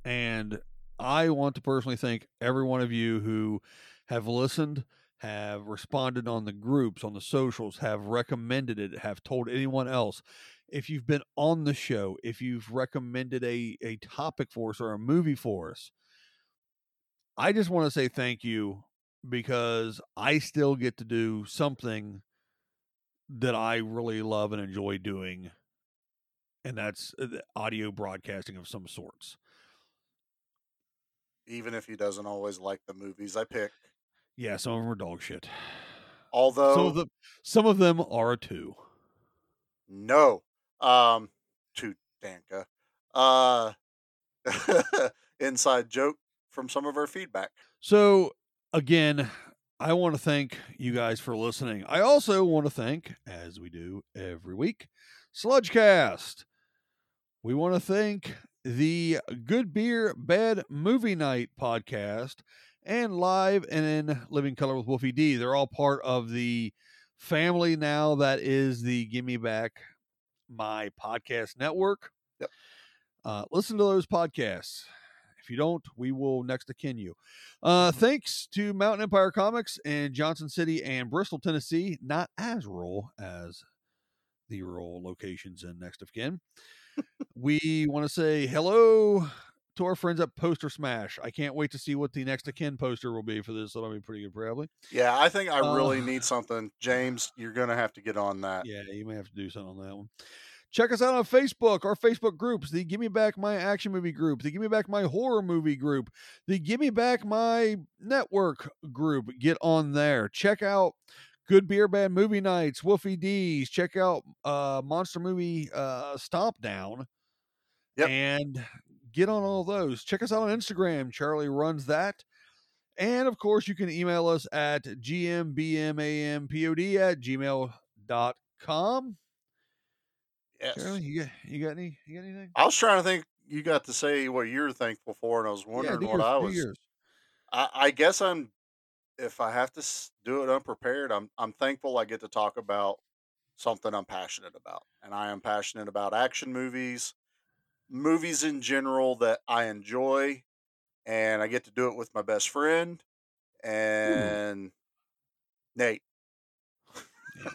And I want to personally thank every one of you who have listened, have responded on the groups, on the socials, have recommended it, have told anyone else. If you've been on the show, if you've recommended a, a topic for us or a movie for us, I just want to say thank you because I still get to do something that I really love and enjoy doing, and that's uh, audio broadcasting of some sorts. Even if he doesn't always like the movies I pick. Yeah, some of them are dog shit. Although some of them, some of them are too. No. Um to Danka. Uh [laughs] inside joke from some of our feedback. So again, I want to thank you guys for listening. I also want to thank, as we do every week, Sludgecast. We want to thank the Good Beer Bad Movie Night podcast and Live and in Living Color with Wolfie D. They're all part of the family now that is the Gimme Back My Podcast Network. Yep. Uh, listen to those podcasts. If you don't, we will next akin you. Uh, thanks to Mountain Empire Comics in Johnson City and Bristol, Tennessee. Not as rural as the rural locations in next of kin. [laughs] we want to say hello to our friends at Poster Smash. I can't wait to see what the next of kin poster will be for this. That'll be pretty good, probably. Yeah, I think I really Uh, need something. James, you're gonna have to get on that. Yeah, you may have to do something on that one. Check us out on Facebook, our Facebook groups, the Give Me Back My Action Movie group, the Give Me Back My Horror Movie group, the Give Me Back My Network group. Get on there. Check out Good Beer Bad Movie Nights, Wolfie D's. Check out uh Monster Movie uh Stomp Down. And get on all those. Check us out on Instagram. Charlie runs that. And of course, you can email us at gmbmampod at gmail.com. Yes. Charlie, you got, you got any? You got anything? I was trying to think you got to say what you're thankful for, and I was wondering do what yours, I was. I, I guess I'm. If I have to do it unprepared, I'm I'm thankful I get to talk about something I'm passionate about, and I am passionate about action movies, movies in general that I enjoy, and I get to do it with my best friend and Nate. [laughs]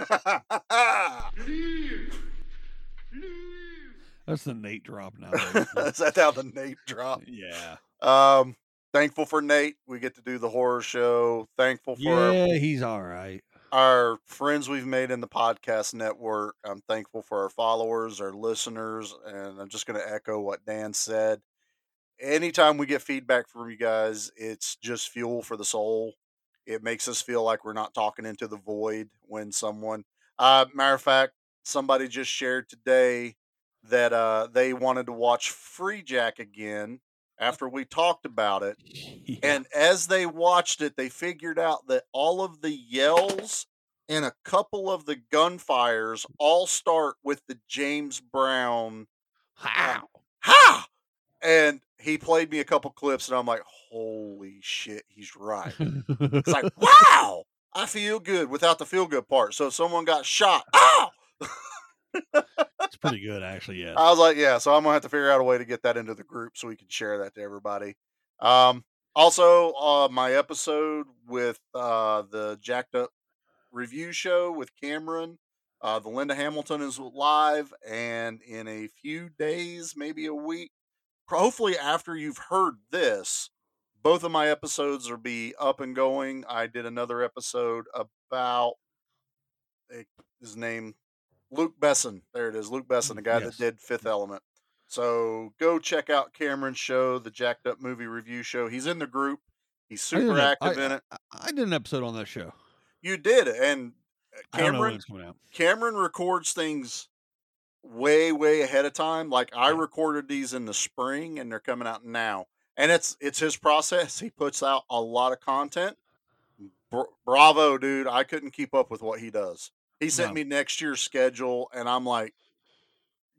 That's the Nate drop now. Is that how the Nate drop? Yeah. Um, thankful for Nate. We get to do the horror show. Thankful for Yeah, he's all right. Our friends we've made in the podcast network. I'm thankful for our followers, our listeners, and I'm just going to echo what Dan said. Anytime we get feedback from you guys, it's just fuel for the soul. It makes us feel like we're not talking into the void when someone, uh, matter of fact, somebody just shared today that uh, they wanted to watch Freejack again after we talked about it. [laughs] And as they watched it, they figured out that all of the yells and a couple of the gunfires all start with the James Brown um, how? How and he played me a couple clips and I'm like holy shit he's right. It's like [laughs] wow! I feel good without the feel good part. So if someone got shot ow ah! [laughs] It's pretty good, actually. Yeah. I was like, yeah, so I'm gonna have to figure out a way to get that into the group so we can share that to everybody. Um, also, uh, my episode with uh, the Jacked Up review show with Cameron, uh, the Linda Hamilton is live, and in a few days, maybe a week, hopefully after you've heard this, both of my episodes will be up and going. I did another episode about eh, his name Luc Besson. There it is, Luc Besson, the guy Yes. that did Fifth Element. So go check out Cameron's show, the Jacked Up Movie Review Show. He's in the group. He's super active I- in it. I, I did an episode on that show. You did, and uh, I don't know when Cameron coming out. Cameron records things way way ahead of time. Like I recorded these in the spring, and they're coming out now. And it's it's his process. He puts out a lot of content. Br- bravo, dude! I couldn't keep up with what he does. He sent No. me next year's schedule, and I'm like,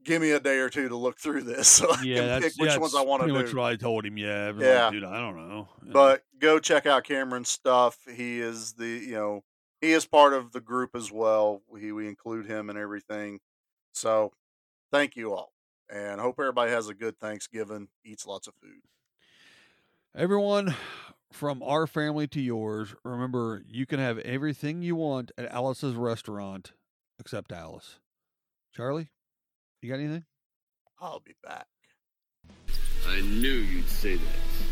give me a day or two to look through this so I Yeah, can that's, pick which yeah, ones I want to do. much what I told him. Yeah. Yeah. dude, I don't know. know. But go check out Cameron's stuff. He is the you know he is part of the group as well. We we include him and everything. So thank you all, and hope everybody has a good Thanksgiving. Eats lots of food. Everyone, from our family to yours, remember you can have everything you want at Alice's restaurant except Alice. Charlie, you got anything? I'll be back. I knew you'd say that.